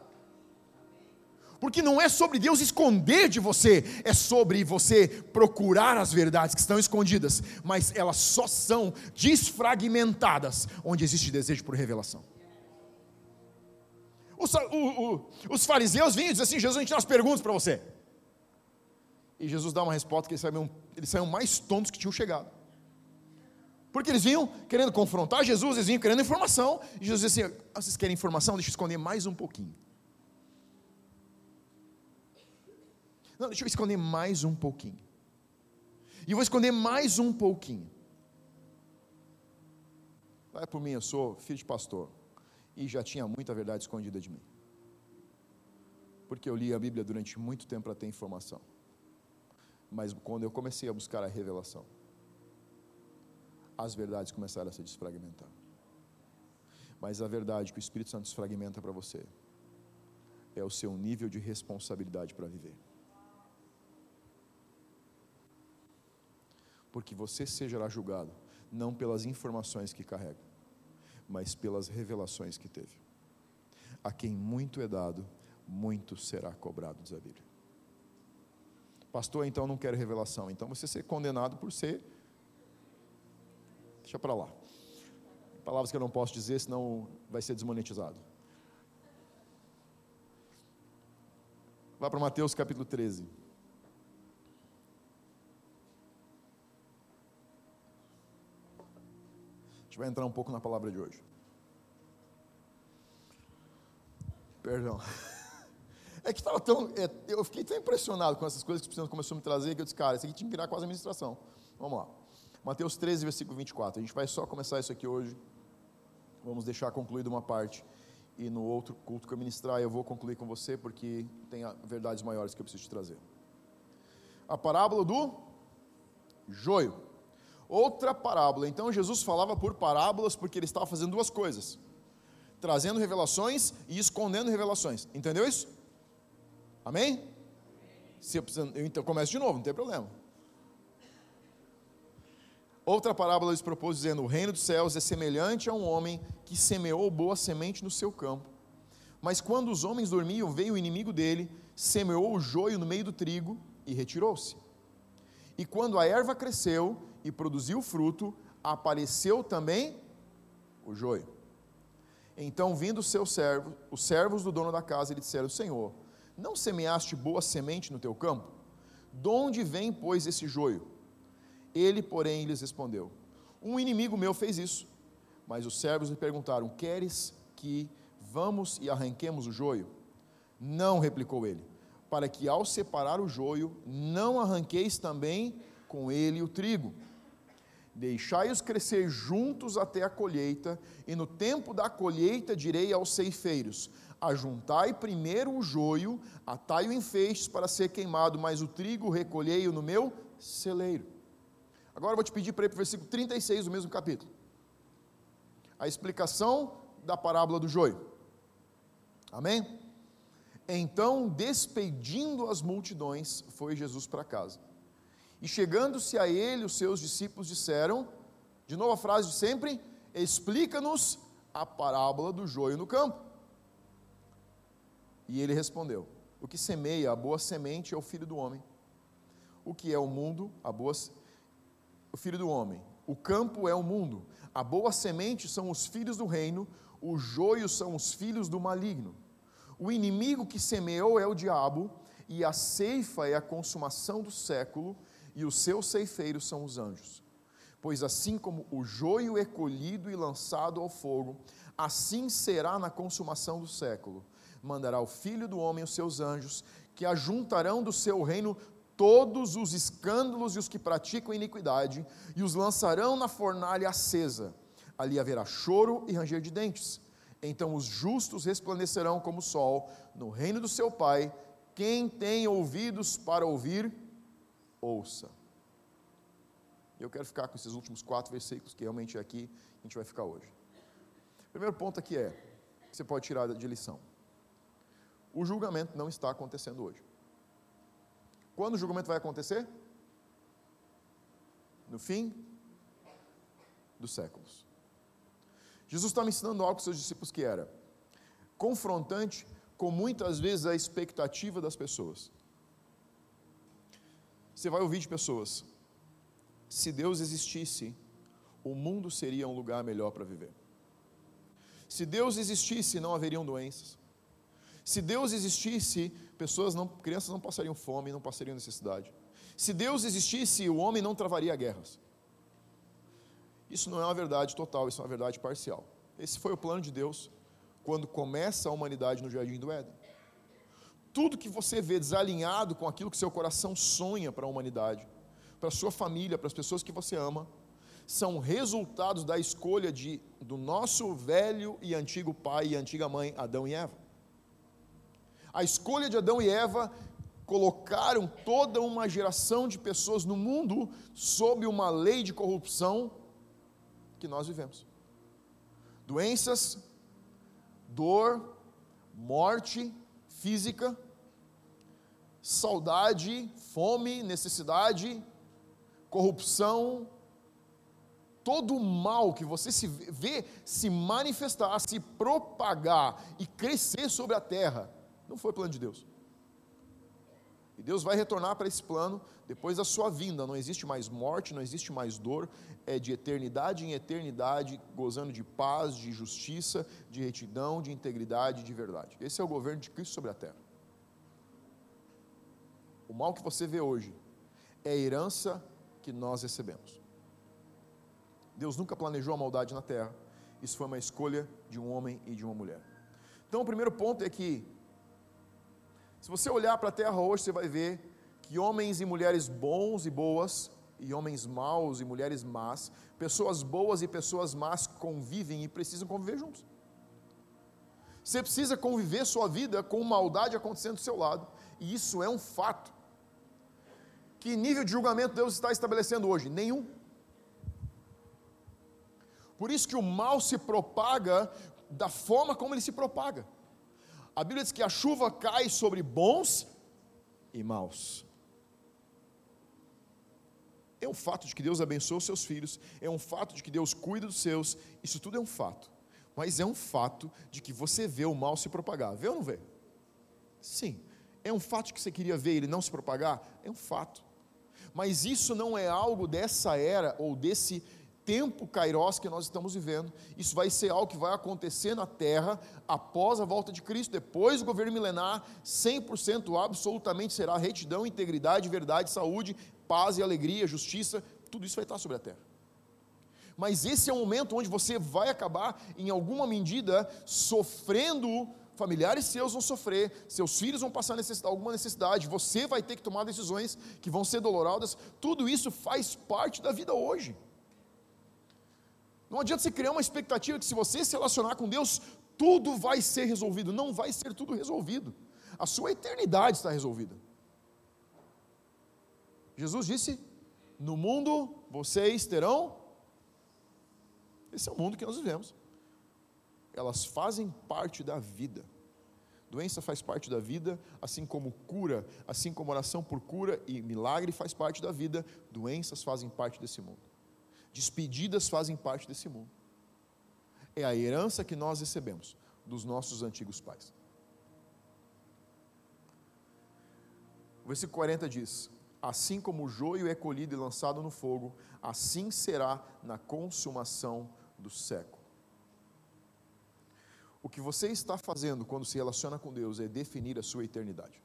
Porque não é sobre Deus esconder de você, é sobre você procurar as verdades que estão escondidas, mas elas só são desfragmentadas onde existe desejo por revelação. Os, o, o, os fariseus vinham e diziam assim: Jesus, a gente tem umas perguntas para você. E Jesus dá uma resposta que eles saíram, eles saíram mais tontos que tinham chegado. Porque eles vinham querendo confrontar Jesus, eles vinham querendo informação. E Jesus disse assim: ah, vocês querem informação? Deixa eu esconder mais um pouquinho. Não, deixa eu esconder mais um pouquinho. E vou esconder mais um pouquinho. Vai por mim, eu sou filho de pastor. E já tinha muita verdade escondida de mim. Porque eu li a Bíblia durante muito tempo para ter informação mas quando eu comecei a buscar a revelação, as verdades começaram a se desfragmentar. Mas a verdade que o Espírito Santo desfragmenta para você é o seu nível de responsabilidade para viver. Porque você seja julgado não pelas informações que carrega, mas pelas revelações que teve. A quem muito é dado, muito será cobrado, diz a Bíblia. Pastor, então não quero revelação. Então você ser condenado por ser. Deixa para lá. Palavras que eu não posso dizer, senão vai ser desmonetizado. Vá para Mateus capítulo 13. Gente vai entrar um pouco na palavra de hoje. Perdão. É que estava tão. É, eu fiquei tão impressionado com essas coisas que o Espírito começou a me trazer que eu disse, cara, isso aqui tinha que virar quase administração. Vamos lá. Mateus 13, versículo 24. A gente vai só começar isso aqui hoje. Vamos deixar concluída uma parte. E no outro culto que eu ministrar, eu vou concluir com você, porque tem verdades maiores que eu preciso te trazer. A parábola do joio. Outra parábola. Então Jesus falava por parábolas porque ele estava fazendo duas coisas: trazendo revelações e escondendo revelações. Entendeu isso? Amém? Se eu, eu então começo de novo, não tem problema. Outra parábola lhes propôs, dizendo: O reino dos céus é semelhante a um homem que semeou boa semente no seu campo. Mas quando os homens dormiam, veio o inimigo dele, semeou o joio no meio do trigo e retirou-se. E quando a erva cresceu e produziu fruto, apareceu também o joio. Então, vindo seus servos, os servos do dono da casa, lhe disseram: Senhor, não semeaste boa semente no teu campo? De onde vem, pois, esse joio? Ele, porém, lhes respondeu: Um inimigo meu fez isso. Mas os servos lhe perguntaram: Queres que vamos e arranquemos o joio? Não, replicou ele, para que ao separar o joio, não arranqueis também com ele o trigo. Deixai-os crescer juntos até a colheita, e no tempo da colheita direi aos ceifeiros: Ajuntai primeiro o joio, atai-o em feixes para ser queimado, mas o trigo recolhei-o no meu celeiro. Agora eu vou te pedir para ir para o versículo 36 do mesmo capítulo. A explicação da parábola do joio. Amém? Então, despedindo as multidões, foi Jesus para casa. E chegando-se a ele, os seus discípulos disseram, de novo a frase de sempre: Explica-nos a parábola do joio no campo. E ele respondeu: O que semeia a boa semente é o filho do homem. O que é o mundo? A boa o filho do homem. O campo é o mundo. A boa semente são os filhos do reino, o joio são os filhos do maligno. O inimigo que semeou é o diabo, e a ceifa é a consumação do século, e os seus ceifeiros são os anjos. Pois assim como o joio é colhido e lançado ao fogo, assim será na consumação do século mandará o Filho do Homem os seus anjos, que ajuntarão do seu reino todos os escândalos e os que praticam iniquidade, e os lançarão na fornalha acesa. Ali haverá choro e ranger de dentes. Então os justos resplandecerão como o sol no reino do seu Pai. Quem tem ouvidos para ouvir, ouça. Eu quero ficar com esses últimos quatro versículos, que realmente é aqui a gente vai ficar hoje. O primeiro ponto aqui é, que você pode tirar de lição o julgamento não está acontecendo hoje. Quando o julgamento vai acontecer? No fim dos séculos. Jesus está me ensinando algo com seus discípulos que era confrontante com muitas vezes a expectativa das pessoas. Você vai ouvir de pessoas: se Deus existisse, o mundo seria um lugar melhor para viver. Se Deus existisse, não haveriam doenças. Se Deus existisse, pessoas não, crianças não passariam fome, não passariam necessidade. Se Deus existisse, o homem não travaria guerras. Isso não é uma verdade total, isso é uma verdade parcial. Esse foi o plano de Deus quando começa a humanidade no jardim do Éden. Tudo que você vê desalinhado com aquilo que seu coração sonha para a humanidade, para a sua família, para as pessoas que você ama, são resultados da escolha de, do nosso velho e antigo pai e antiga mãe, Adão e Eva a escolha de Adão e Eva colocaram toda uma geração de pessoas no mundo sob uma lei de corrupção que nós vivemos. Doenças, dor, morte física, saudade, fome, necessidade, corrupção, todo o mal que você se vê se manifestar, se propagar e crescer sobre a terra não foi plano de Deus. E Deus vai retornar para esse plano depois da sua vinda. Não existe mais morte, não existe mais dor. É de eternidade em eternidade, gozando de paz, de justiça, de retidão, de integridade, de verdade. Esse é o governo de Cristo sobre a terra. O mal que você vê hoje é a herança que nós recebemos. Deus nunca planejou a maldade na terra. Isso foi uma escolha de um homem e de uma mulher. Então, o primeiro ponto é que se você olhar para a terra hoje, você vai ver que homens e mulheres bons e boas, e homens maus e mulheres más, pessoas boas e pessoas más convivem e precisam conviver juntos. Você precisa conviver sua vida com maldade acontecendo do seu lado, e isso é um fato. Que nível de julgamento Deus está estabelecendo hoje? Nenhum. Por isso que o mal se propaga da forma como ele se propaga. A Bíblia diz que a chuva cai sobre bons e maus. É um fato de que Deus abençoa os seus filhos, é um fato de que Deus cuida dos seus, isso tudo é um fato. Mas é um fato de que você vê o mal se propagar. Vê ou não vê? Sim. É um fato que você queria ver ele não se propagar? É um fato. Mas isso não é algo dessa era ou desse tempo kairos que nós estamos vivendo. Isso vai ser algo que vai acontecer na terra após a volta de Cristo, depois do governo milenar, 100% absolutamente será retidão, integridade, verdade, saúde, paz e alegria, justiça, tudo isso vai estar sobre a terra. Mas esse é o momento onde você vai acabar, em alguma medida, sofrendo familiares seus vão sofrer, seus filhos vão passar necessidade, alguma necessidade, você vai ter que tomar decisões que vão ser dolorosas, tudo isso faz parte da vida hoje. Não adianta você criar uma expectativa que se você se relacionar com Deus, tudo vai ser resolvido. Não vai ser tudo resolvido. A sua eternidade está resolvida. Jesus disse: No mundo vocês terão. Esse é o mundo que nós vivemos. Elas fazem parte da vida. Doença faz parte da vida, assim como cura, assim como oração por cura e milagre faz parte da vida, doenças fazem parte desse mundo. Despedidas fazem parte desse mundo. É a herança que nós recebemos dos nossos antigos pais. O versículo 40 diz: Assim como o joio é colhido e lançado no fogo, assim será na consumação do século. O que você está fazendo quando se relaciona com Deus é definir a sua eternidade.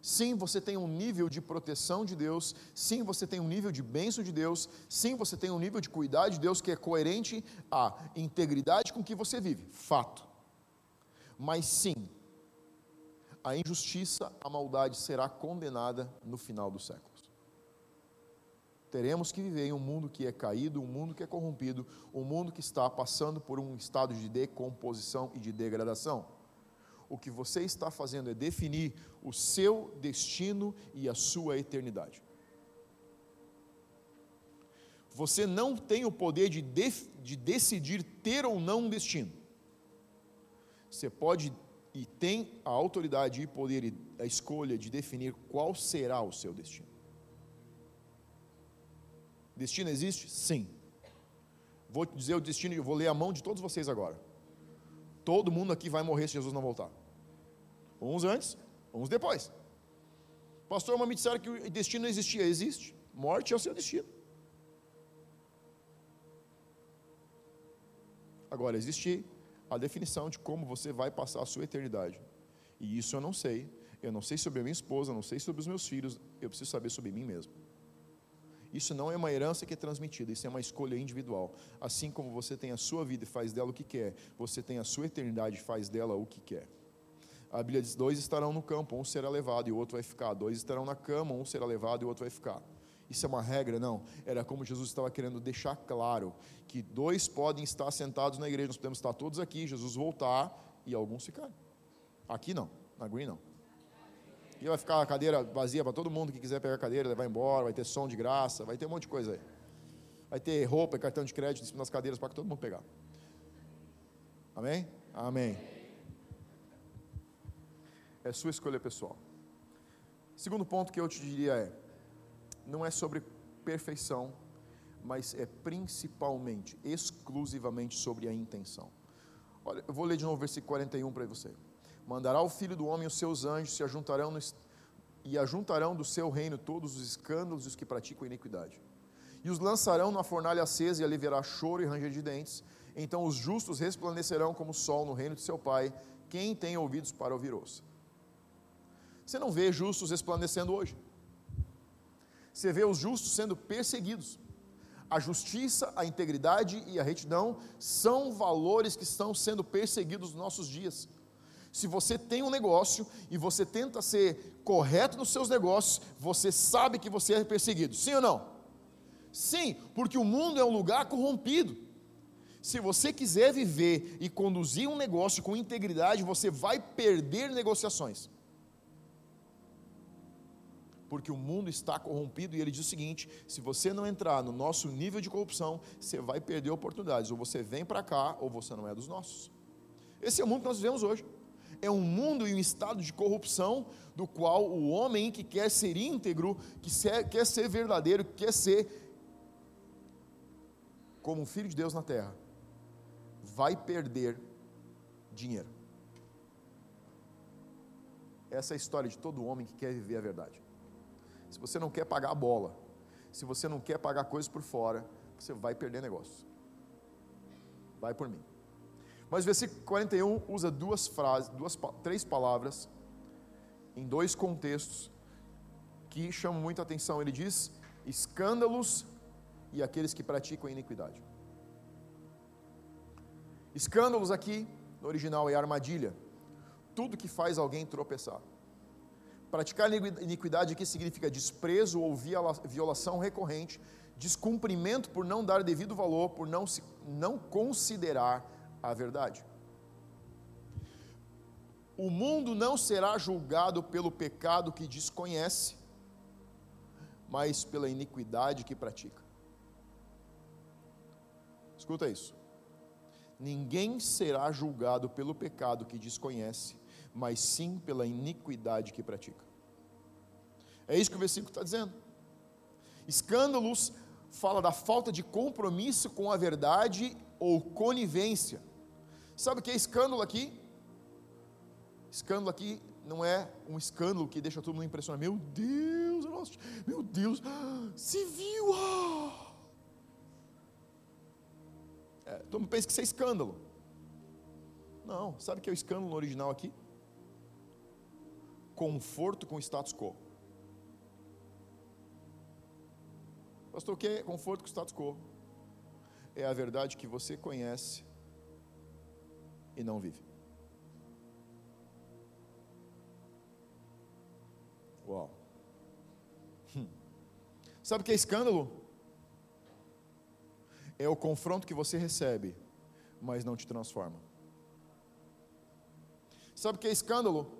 Sim, você tem um nível de proteção de Deus. Sim, você tem um nível de bênção de Deus. Sim, você tem um nível de cuidado de Deus que é coerente à integridade com que você vive. Fato. Mas sim, a injustiça, a maldade será condenada no final dos séculos. Teremos que viver em um mundo que é caído, um mundo que é corrompido, um mundo que está passando por um estado de decomposição e de degradação o que você está fazendo é definir o seu destino e a sua eternidade. Você não tem o poder de, de, de decidir ter ou não um destino. Você pode e tem a autoridade e poder e a escolha de definir qual será o seu destino. Destino existe? Sim. Vou dizer o destino, eu vou ler a mão de todos vocês agora. Todo mundo aqui vai morrer se Jesus não voltar. Uns antes, uns depois. Pastor, mas me disseram que o destino não existia. Existe. Morte é o seu destino. Agora, existe a definição de como você vai passar a sua eternidade. E isso eu não sei. Eu não sei sobre a minha esposa, não sei sobre os meus filhos. Eu preciso saber sobre mim mesmo. Isso não é uma herança que é transmitida, isso é uma escolha individual. Assim como você tem a sua vida e faz dela o que quer, você tem a sua eternidade e faz dela o que quer. A Bíblia diz: dois estarão no campo, um será levado e o outro vai ficar. Dois estarão na cama, um será levado e o outro vai ficar. Isso é uma regra? Não. Era como Jesus estava querendo deixar claro que dois podem estar sentados na igreja, nós podemos estar todos aqui, Jesus voltar e alguns ficarem. Aqui não, na Green não. E vai ficar a cadeira vazia para todo mundo que quiser pegar a cadeira, levar embora, vai ter som de graça, vai ter um monte de coisa aí. Vai ter roupa e cartão de crédito nas cadeiras para todo mundo pegar. Amém? Amém. É sua escolha pessoal. Segundo ponto que eu te diria é: não é sobre perfeição, mas é principalmente, exclusivamente sobre a intenção. Olha, eu vou ler de novo o versículo 41 para você. Mandará o filho do homem os seus anjos, se ajuntarão no, e ajuntarão do seu reino todos os escândalos e os que praticam iniquidade. E os lançarão na fornalha acesa e ali haverá choro e ranger de dentes. Então os justos resplandecerão como o sol no reino de seu Pai. Quem tem ouvidos para ouvir, ouça. Você não vê justos resplandecendo hoje. Você vê os justos sendo perseguidos. A justiça, a integridade e a retidão são valores que estão sendo perseguidos nos nossos dias. Se você tem um negócio e você tenta ser correto nos seus negócios, você sabe que você é perseguido. Sim ou não? Sim, porque o mundo é um lugar corrompido. Se você quiser viver e conduzir um negócio com integridade, você vai perder negociações porque o mundo está corrompido, e ele diz o seguinte: se você não entrar no nosso nível de corrupção, você vai perder oportunidades, ou você vem para cá, ou você não é dos nossos. Esse é o mundo que nós vivemos hoje. É um mundo e um estado de corrupção do qual o homem que quer ser íntegro, que quer ser verdadeiro, que quer ser como um filho de Deus na terra, vai perder dinheiro. Essa é a história de todo homem que quer viver a verdade. Se você não quer pagar a bola, se você não quer pagar coisas por fora, você vai perder negócio. Vai por mim. Mas o versículo 41 usa duas frases, duas, três palavras, em dois contextos, que chamam muita atenção. Ele diz: escândalos e aqueles que praticam iniquidade. Escândalos aqui, no original, é armadilha. Tudo que faz alguém tropeçar. Praticar iniquidade aqui significa desprezo ou violação recorrente, descumprimento por não dar devido valor, por não, se, não considerar a verdade. O mundo não será julgado pelo pecado que desconhece, mas pela iniquidade que pratica. Escuta isso. Ninguém será julgado pelo pecado que desconhece, mas sim pela iniquidade que pratica. É isso que o versículo está dizendo. Escândalos fala da falta de compromisso com a verdade ou conivência. Sabe o que é escândalo aqui? Escândalo aqui não é um escândalo que deixa todo mundo impressionado. Meu Deus, meu Deus, se viu? Ah! É, todo mundo pensa que isso é escândalo. Não, sabe o que é o escândalo original aqui? Conforto com status quo. Pastor, o que é conforto com status quo? É a verdade que você conhece e não vive. Uau. Hum. Sabe o que é escândalo? é o confronto que você recebe, mas não te transforma. Sabe o que é escândalo?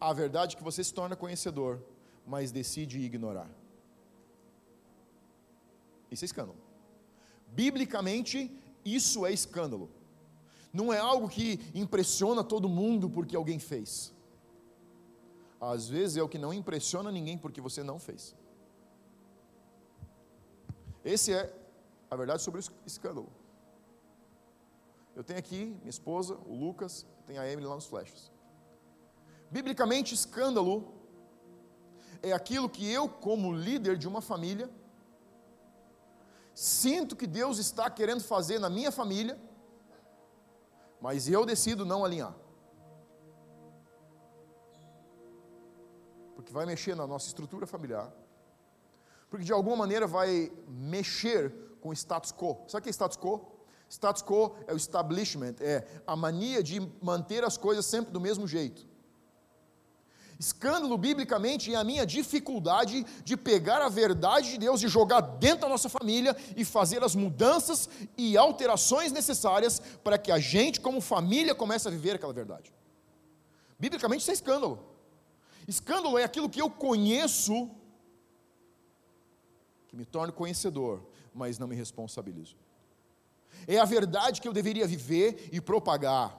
A verdade é que você se torna conhecedor, mas decide ignorar. Isso é escândalo. Biblicamente, isso é escândalo. Não é algo que impressiona todo mundo porque alguém fez. Às vezes é o que não impressiona ninguém porque você não fez. Esse é a verdade sobre o escândalo. Eu tenho aqui minha esposa, o Lucas, tem a Emily lá nos flashes. Biblicamente, escândalo é aquilo que eu, como líder de uma família, sinto que Deus está querendo fazer na minha família, mas eu decido não alinhar. Porque vai mexer na nossa estrutura familiar, porque de alguma maneira vai mexer com o status quo. Sabe o que é status quo? Status quo é o establishment, é a mania de manter as coisas sempre do mesmo jeito. Escândalo, biblicamente, é a minha dificuldade de pegar a verdade de Deus e jogar dentro da nossa família e fazer as mudanças e alterações necessárias para que a gente, como família, comece a viver aquela verdade. Biblicamente, isso é escândalo. Escândalo é aquilo que eu conheço, que me torna conhecedor, mas não me responsabilizo. É a verdade que eu deveria viver e propagar,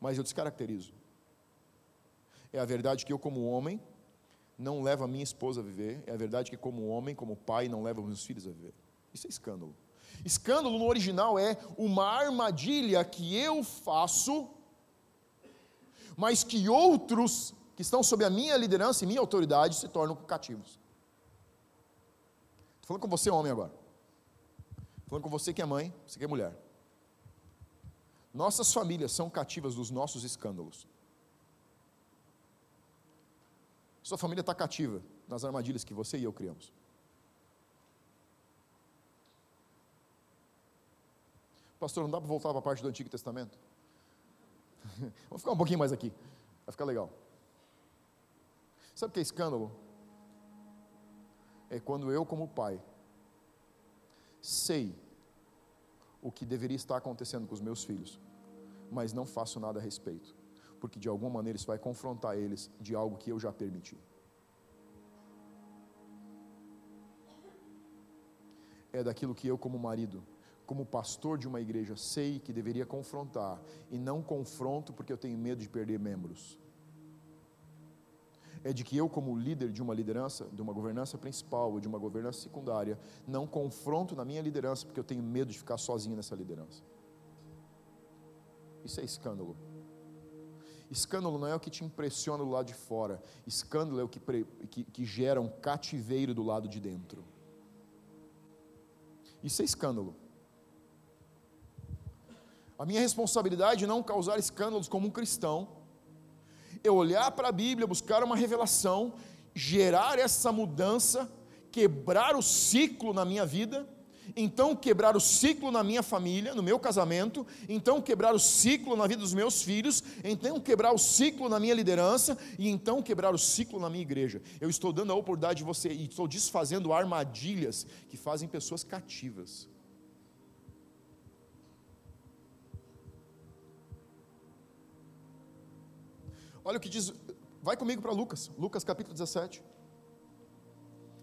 mas eu descaracterizo. É a verdade que eu, como homem, não levo a minha esposa a viver. É a verdade que, como homem, como pai, não levo meus filhos a viver. Isso é escândalo. Escândalo no original é uma armadilha que eu faço, mas que outros que estão sob a minha liderança e minha autoridade se tornam cativos. Estou falando com você, homem, agora. Falando com você que é mãe, você que é mulher. Nossas famílias são cativas dos nossos escândalos. Sua família está cativa nas armadilhas que você e eu criamos. Pastor, não dá para voltar para a parte do Antigo Testamento? Vamos ficar um pouquinho mais aqui, vai ficar legal. Sabe o que é escândalo? É quando eu, como pai, sei o que deveria estar acontecendo com os meus filhos, mas não faço nada a respeito, porque de alguma maneira isso vai confrontar eles de algo que eu já permiti. É daquilo que eu, como marido, como pastor de uma igreja, sei que deveria confrontar, e não confronto porque eu tenho medo de perder membros é de que eu, como líder de uma liderança, de uma governança principal ou de uma governança secundária, não confronto na minha liderança, porque eu tenho medo de ficar sozinho nessa liderança. Isso é escândalo. Escândalo não é o que te impressiona do lado de fora, escândalo é o que, que, que gera um cativeiro do lado de dentro. Isso é escândalo. A minha responsabilidade é não causar escândalos como um cristão, é olhar para a Bíblia, buscar uma revelação, gerar essa mudança, quebrar o ciclo na minha vida então quebrar o ciclo na minha família, no meu casamento, então quebrar o ciclo na vida dos meus filhos, então quebrar o ciclo na minha liderança e então quebrar o ciclo na minha igreja. Eu estou dando a oportunidade de você e estou desfazendo armadilhas que fazem pessoas cativas. Olha o que diz, vai comigo para Lucas, Lucas capítulo 17.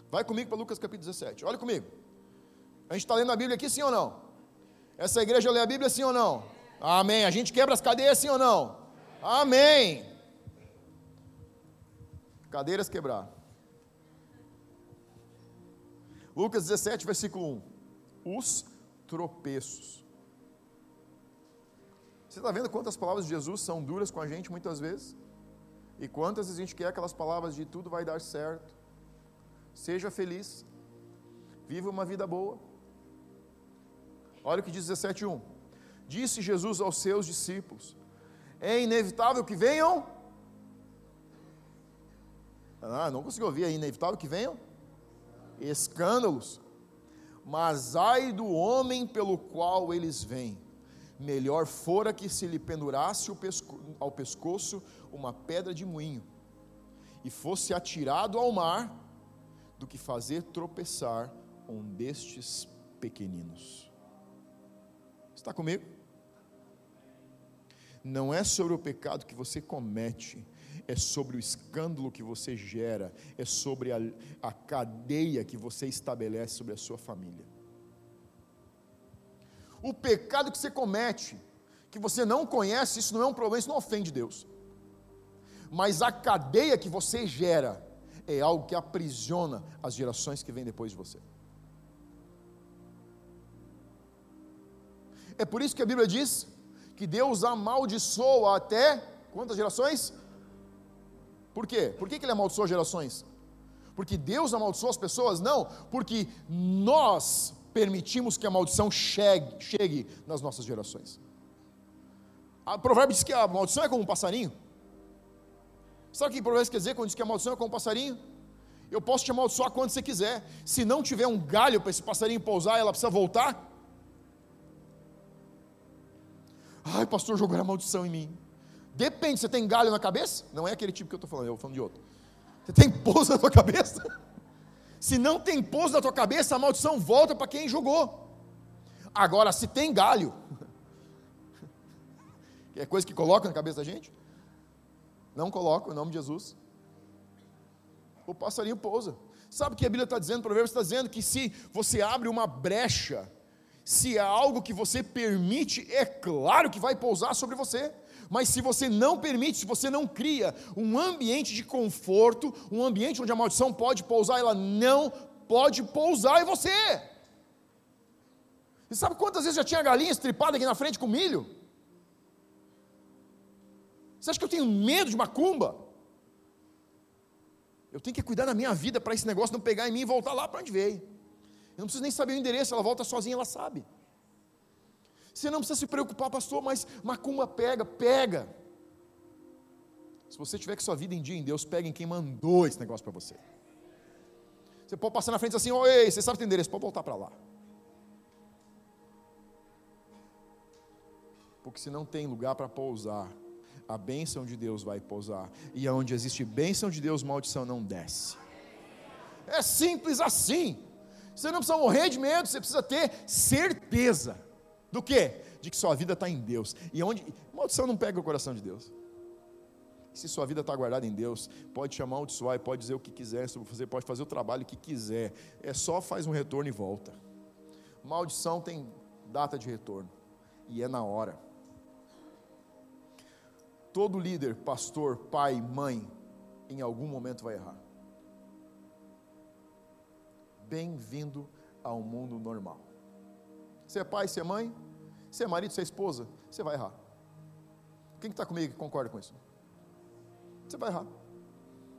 Vai comigo para Lucas capítulo 17. Olha comigo. A gente está lendo a Bíblia aqui, sim ou não? Essa igreja lê a Bíblia, sim ou não? Amém. A gente quebra as cadeias, sim ou não? Amém. Cadeiras quebrar. Lucas 17, versículo 1. Os tropeços. Você está vendo quantas palavras de Jesus são duras com a gente muitas vezes? E quantas vezes a gente quer aquelas palavras de tudo vai dar certo, seja feliz, viva uma vida boa. Olha o que diz 17:1. Disse Jesus aos seus discípulos: É inevitável que venham. Ah, não consigo ouvir, é inevitável que venham escândalos. Mas ai do homem pelo qual eles vêm. Melhor fora que se lhe pendurasse ao pescoço uma pedra de moinho e fosse atirado ao mar, do que fazer tropeçar um destes pequeninos. Está comigo? Não é sobre o pecado que você comete, é sobre o escândalo que você gera, é sobre a, a cadeia que você estabelece sobre a sua família. O pecado que você comete, que você não conhece, isso não é um problema, isso não ofende Deus. Mas a cadeia que você gera é algo que aprisiona as gerações que vêm depois de você. É por isso que a Bíblia diz que Deus amaldiçoa até quantas gerações? Por quê? Por que, que ele amaldiçoa gerações? Porque Deus amaldiçoa as pessoas? Não, porque nós permitimos que a maldição chegue, chegue nas nossas gerações. O provérbio diz que a maldição é como um passarinho. Sabe o que o provérbio quer dizer quando diz que a maldição é como um passarinho? Eu posso te amaldiçoar quando você quiser. Se não tiver um galho para esse passarinho pousar, ela precisa voltar. Ai, pastor, jogou a maldição em mim. Depende, você tem galho na cabeça? Não é aquele tipo que eu estou falando, eu estou falando de outro. Você tem pouso na tua cabeça? Se não tem pouso na tua cabeça, a maldição volta para quem jogou. Agora, se tem galho, que é coisa que coloca na cabeça da gente, não coloca, em nome de Jesus. O passarinho pousa. Sabe o que a Bíblia está dizendo? O provérbio está dizendo que se você abre uma brecha se é algo que você permite, é claro que vai pousar sobre você. Mas se você não permite, se você não cria um ambiente de conforto, um ambiente onde a maldição pode pousar, ela não pode pousar em você. E sabe quantas vezes já tinha galinha estripada aqui na frente com milho? Você acha que eu tenho medo de macumba? Eu tenho que cuidar da minha vida para esse negócio não pegar em mim e voltar lá para onde veio. Eu não preciso nem saber o endereço, ela volta sozinha, ela sabe. Você não precisa se preocupar, pastor, mas macumba pega, pega. Se você tiver que sua vida em dia em Deus, pega em quem mandou esse negócio para você. Você pode passar na frente assim, oi, você sabe o endereço, pode voltar para lá. Porque se não tem lugar para pousar, a bênção de Deus vai pousar. E onde existe bênção de Deus, maldição não desce. É simples assim. Você não precisa morrer de medo, você precisa ter certeza. Do quê? De que sua vida está em Deus. E onde. Maldição não pega o coração de Deus. Se sua vida está guardada em Deus, pode te amaldiçoar e pode dizer o que quiser você, pode fazer o trabalho que quiser. É só faz um retorno e volta. Maldição tem data de retorno. E é na hora. Todo líder, pastor, pai, mãe, em algum momento vai errar bem-vindo ao mundo normal. Você é pai, você é mãe, você é marido, você é esposa, você vai errar. Quem está comigo que concorda com isso? você vai errar.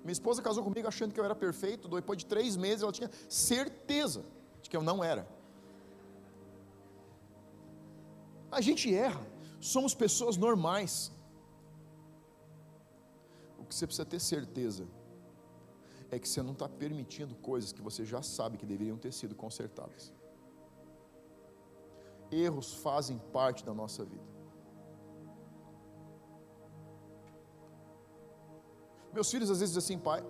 Minha esposa casou comigo achando que eu era perfeito, depois de três meses ela tinha certeza de que eu não era. A gente erra, somos pessoas normais. O que você precisa ter certeza é que você não está permitindo coisas que você já sabe que deveriam ter sido consertadas. Erros fazem parte da nossa vida. Meus filhos às vezes dizem assim, pai,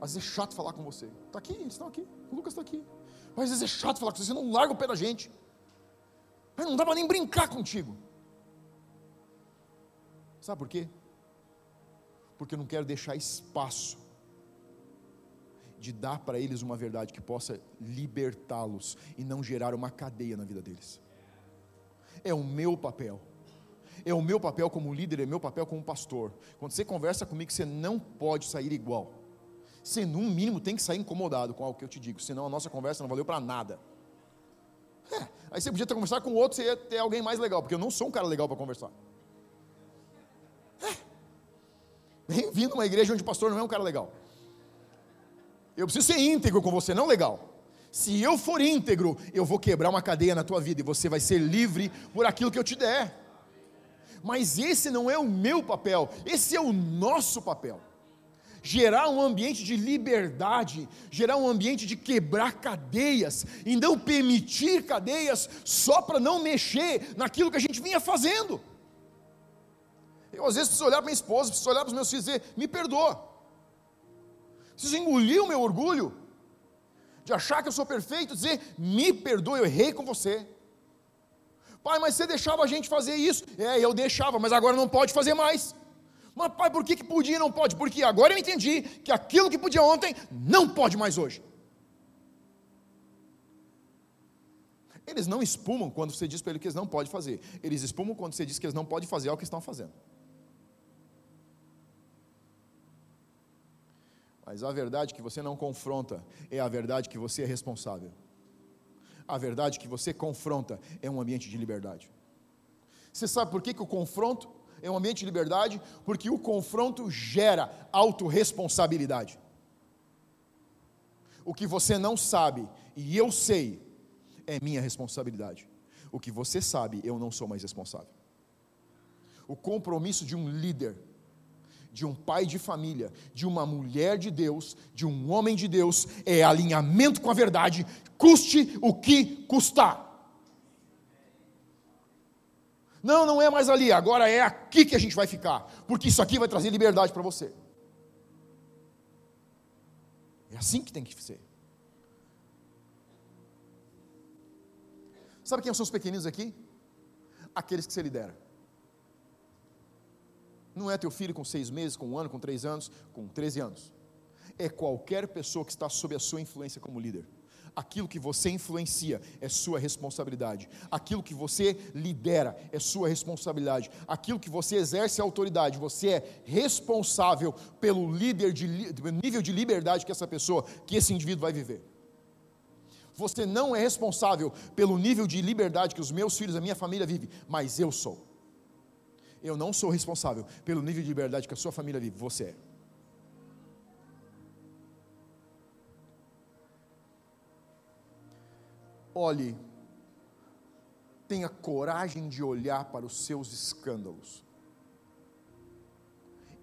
às vezes é chato falar com você. Está aqui, eles estão aqui, o Lucas está aqui. Mas às vezes é chato falar com você, você não larga o pé da gente. Mas não dá para nem brincar contigo. Sabe por quê? Porque eu não quero deixar espaço de dar para eles uma verdade que possa libertá-los e não gerar uma cadeia na vida deles. É o meu papel. É o meu papel como líder, é meu papel como pastor. Quando você conversa comigo, você não pode sair igual. Você, no mínimo, tem que sair incomodado com algo que eu te digo, senão a nossa conversa não valeu para nada. É, aí você podia ter conversado com outro, você ia ter alguém mais legal, porque eu não sou um cara legal para conversar. Bem-vindo a uma igreja onde o pastor não é um cara legal. Eu preciso ser íntegro com você, não legal. Se eu for íntegro, eu vou quebrar uma cadeia na tua vida e você vai ser livre por aquilo que eu te der. Mas esse não é o meu papel, esse é o nosso papel. Gerar um ambiente de liberdade, gerar um ambiente de quebrar cadeias, e não permitir cadeias só para não mexer naquilo que a gente vinha fazendo. Eu às vezes preciso olhar para minha esposa, preciso olhar para os meus filhos e dizer: me perdoa. Preciso engolir o meu orgulho, de achar que eu sou perfeito, dizer: me perdoa, eu errei com você. Pai, mas você deixava a gente fazer isso. É, eu deixava, mas agora não pode fazer mais. Mas pai, por que, que podia e não pode? Porque agora eu entendi que aquilo que podia ontem não pode mais hoje. Eles não espumam quando você diz para eles que eles não podem fazer. Eles espumam quando você diz que eles não podem fazer o que estão fazendo. Mas a verdade que você não confronta é a verdade que você é responsável. A verdade que você confronta é um ambiente de liberdade. Você sabe por que, que o confronto é um ambiente de liberdade? Porque o confronto gera autorresponsabilidade. O que você não sabe e eu sei é minha responsabilidade. O que você sabe, eu não sou mais responsável. O compromisso de um líder de um pai de família, de uma mulher de Deus, de um homem de Deus, é alinhamento com a verdade, custe o que custar. Não, não é mais ali, agora é aqui que a gente vai ficar, porque isso aqui vai trazer liberdade para você. É assim que tem que ser. Sabe quem são os pequeninos aqui? Aqueles que você lidera. Não é teu filho com seis meses, com um ano, com três anos, com treze anos. É qualquer pessoa que está sob a sua influência como líder. Aquilo que você influencia é sua responsabilidade. Aquilo que você lidera é sua responsabilidade. Aquilo que você exerce autoridade, você é responsável pelo líder de nível de liberdade que essa pessoa, que esse indivíduo vai viver. Você não é responsável pelo nível de liberdade que os meus filhos, a minha família vive, mas eu sou. Eu não sou responsável pelo nível de liberdade que a sua família vive, você é. Olhe, tenha coragem de olhar para os seus escândalos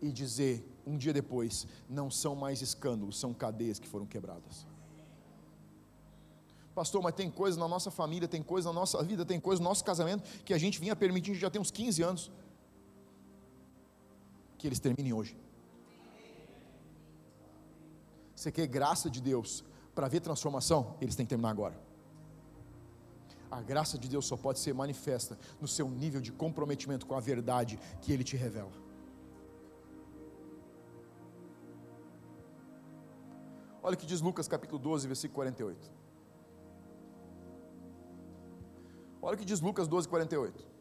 e dizer, um dia depois, não são mais escândalos, são cadeias que foram quebradas. Pastor, mas tem coisa na nossa família, tem coisa na nossa vida, tem coisa no nosso casamento que a gente vinha permitindo já tem uns 15 anos que eles terminem hoje. Você quer graça de Deus para ver transformação? Eles têm que terminar agora. A graça de Deus só pode ser manifesta no seu nível de comprometimento com a verdade que Ele te revela. Olha o que diz Lucas capítulo 12, versículo 48. Olha o que diz Lucas 12, 48.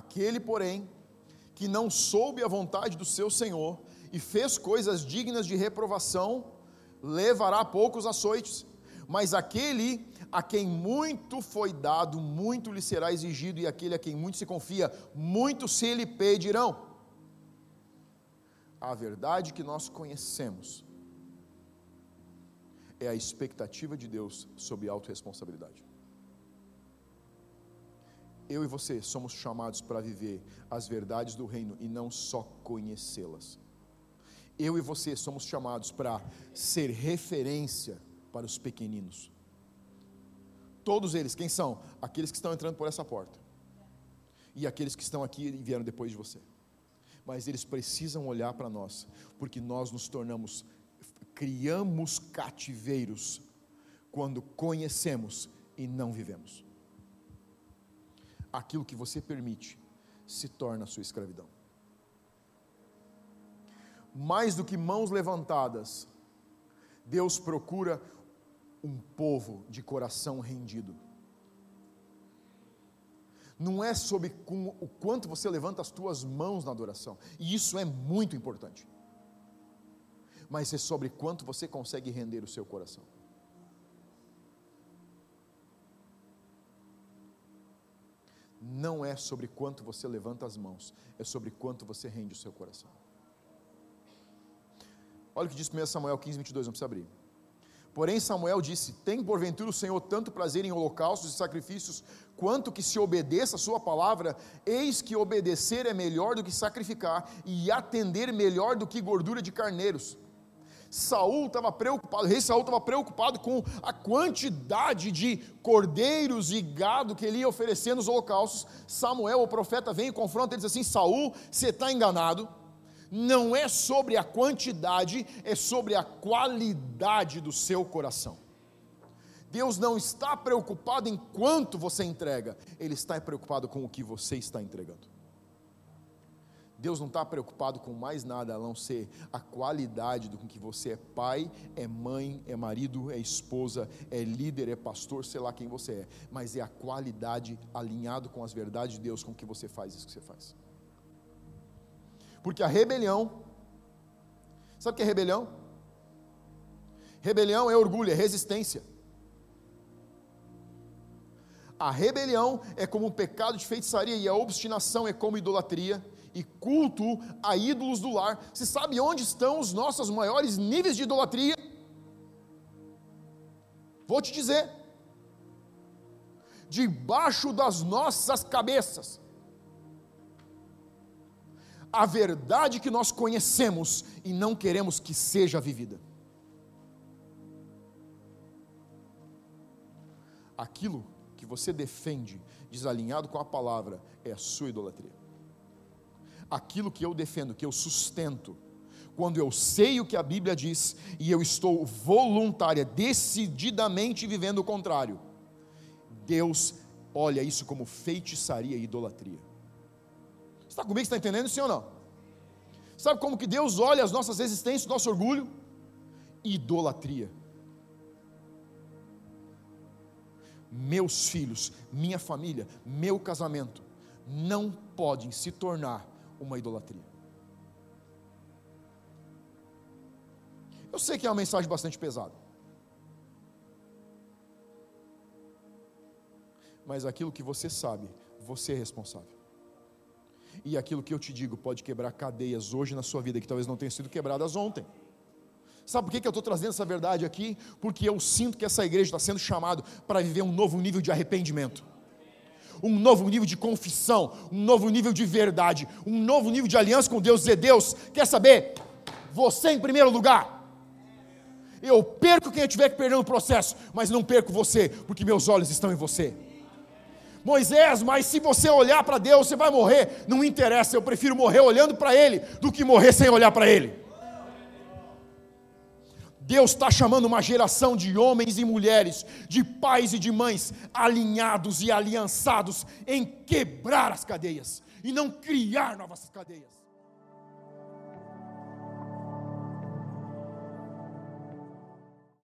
Aquele, porém, que não soube a vontade do seu Senhor e fez coisas dignas de reprovação, levará poucos açoites. Mas aquele A quem muito foi dado, muito lhe será exigido, e aquele a quem muito se confia, muito se lhe pedirão. A verdade que nós conhecemos é a expectativa de Deus sobre autorresponsabilidade. Eu e você somos chamados para viver as verdades do reino e não só conhecê-las. Eu e você somos chamados para ser referência para os pequeninos. Todos eles, quem são? Aqueles que estão entrando por essa porta. E aqueles que estão aqui e vieram depois de você. Mas eles precisam olhar para nós, porque nós nos tornamos, criamos cativeiros quando conhecemos e não vivemos aquilo que você permite se torna sua escravidão. Mais do que mãos levantadas, Deus procura um povo de coração rendido. Não é sobre o quanto você levanta as tuas mãos na adoração, e isso é muito importante. Mas é sobre quanto você consegue render o seu coração. Não é sobre quanto você levanta as mãos, é sobre quanto você rende o seu coração. Olha o que diz 1 Samuel 15, 22, não precisa abrir. Porém, Samuel disse: Tem porventura o Senhor tanto prazer em holocaustos e sacrifícios, quanto que se obedeça a Sua palavra? Eis que obedecer é melhor do que sacrificar, e atender melhor do que gordura de carneiros. Saul estava preocupado, o rei Saul estava preocupado com a quantidade de cordeiros e gado que ele ia oferecer nos holocaustos. Samuel, o profeta, vem e confronta ele diz assim: Saul, você está enganado. Não é sobre a quantidade, é sobre a qualidade do seu coração. Deus não está preocupado em quanto você entrega, Ele está preocupado com o que você está entregando. Deus não está preocupado com mais nada a não ser a qualidade do que você é pai, é mãe, é marido, é esposa, é líder, é pastor, sei lá quem você é, mas é a qualidade alinhado com as verdades de Deus com que você faz isso que você faz. Porque a rebelião, sabe o que é rebelião? Rebelião é orgulho, é resistência. A rebelião é como um pecado de feitiçaria e a obstinação é como idolatria e culto a ídolos do lar. Você sabe onde estão os nossos maiores níveis de idolatria? Vou te dizer. Debaixo das nossas cabeças. A verdade que nós conhecemos e não queremos que seja vivida. Aquilo que você defende, desalinhado com a palavra, é a sua idolatria aquilo que eu defendo, que eu sustento, quando eu sei o que a Bíblia diz e eu estou voluntária, decididamente vivendo o contrário, Deus olha isso como feitiçaria e idolatria. Você está comigo? Está entendendo sim ou não? Sabe como que Deus olha as nossas existências, nosso orgulho? Idolatria. Meus filhos, minha família, meu casamento não podem se tornar uma idolatria. Eu sei que é uma mensagem bastante pesada. Mas aquilo que você sabe, você é responsável. E aquilo que eu te digo pode quebrar cadeias hoje na sua vida que talvez não tenham sido quebradas ontem. Sabe por que, eu estou trazendo essa verdade aqui? Porque eu sinto que essa igreja está sendo chamada para viver um novo nível de arrependimento um novo nível de confissão, um novo nível de verdade, um novo nível de aliança com Deus. Dizer, Deus, quer saber? Você em primeiro lugar. Eu perco quem eu tiver que perder no processo, mas não perco você, porque meus olhos estão em você. Moisés, mas se você olhar para Deus, você vai morrer. Não interessa, eu prefiro morrer olhando para Ele do que morrer sem olhar para Ele. Deus está chamando uma geração de homens e mulheres, de pais e de mães, alinhados e aliançados em quebrar as cadeias e não criar novas cadeias.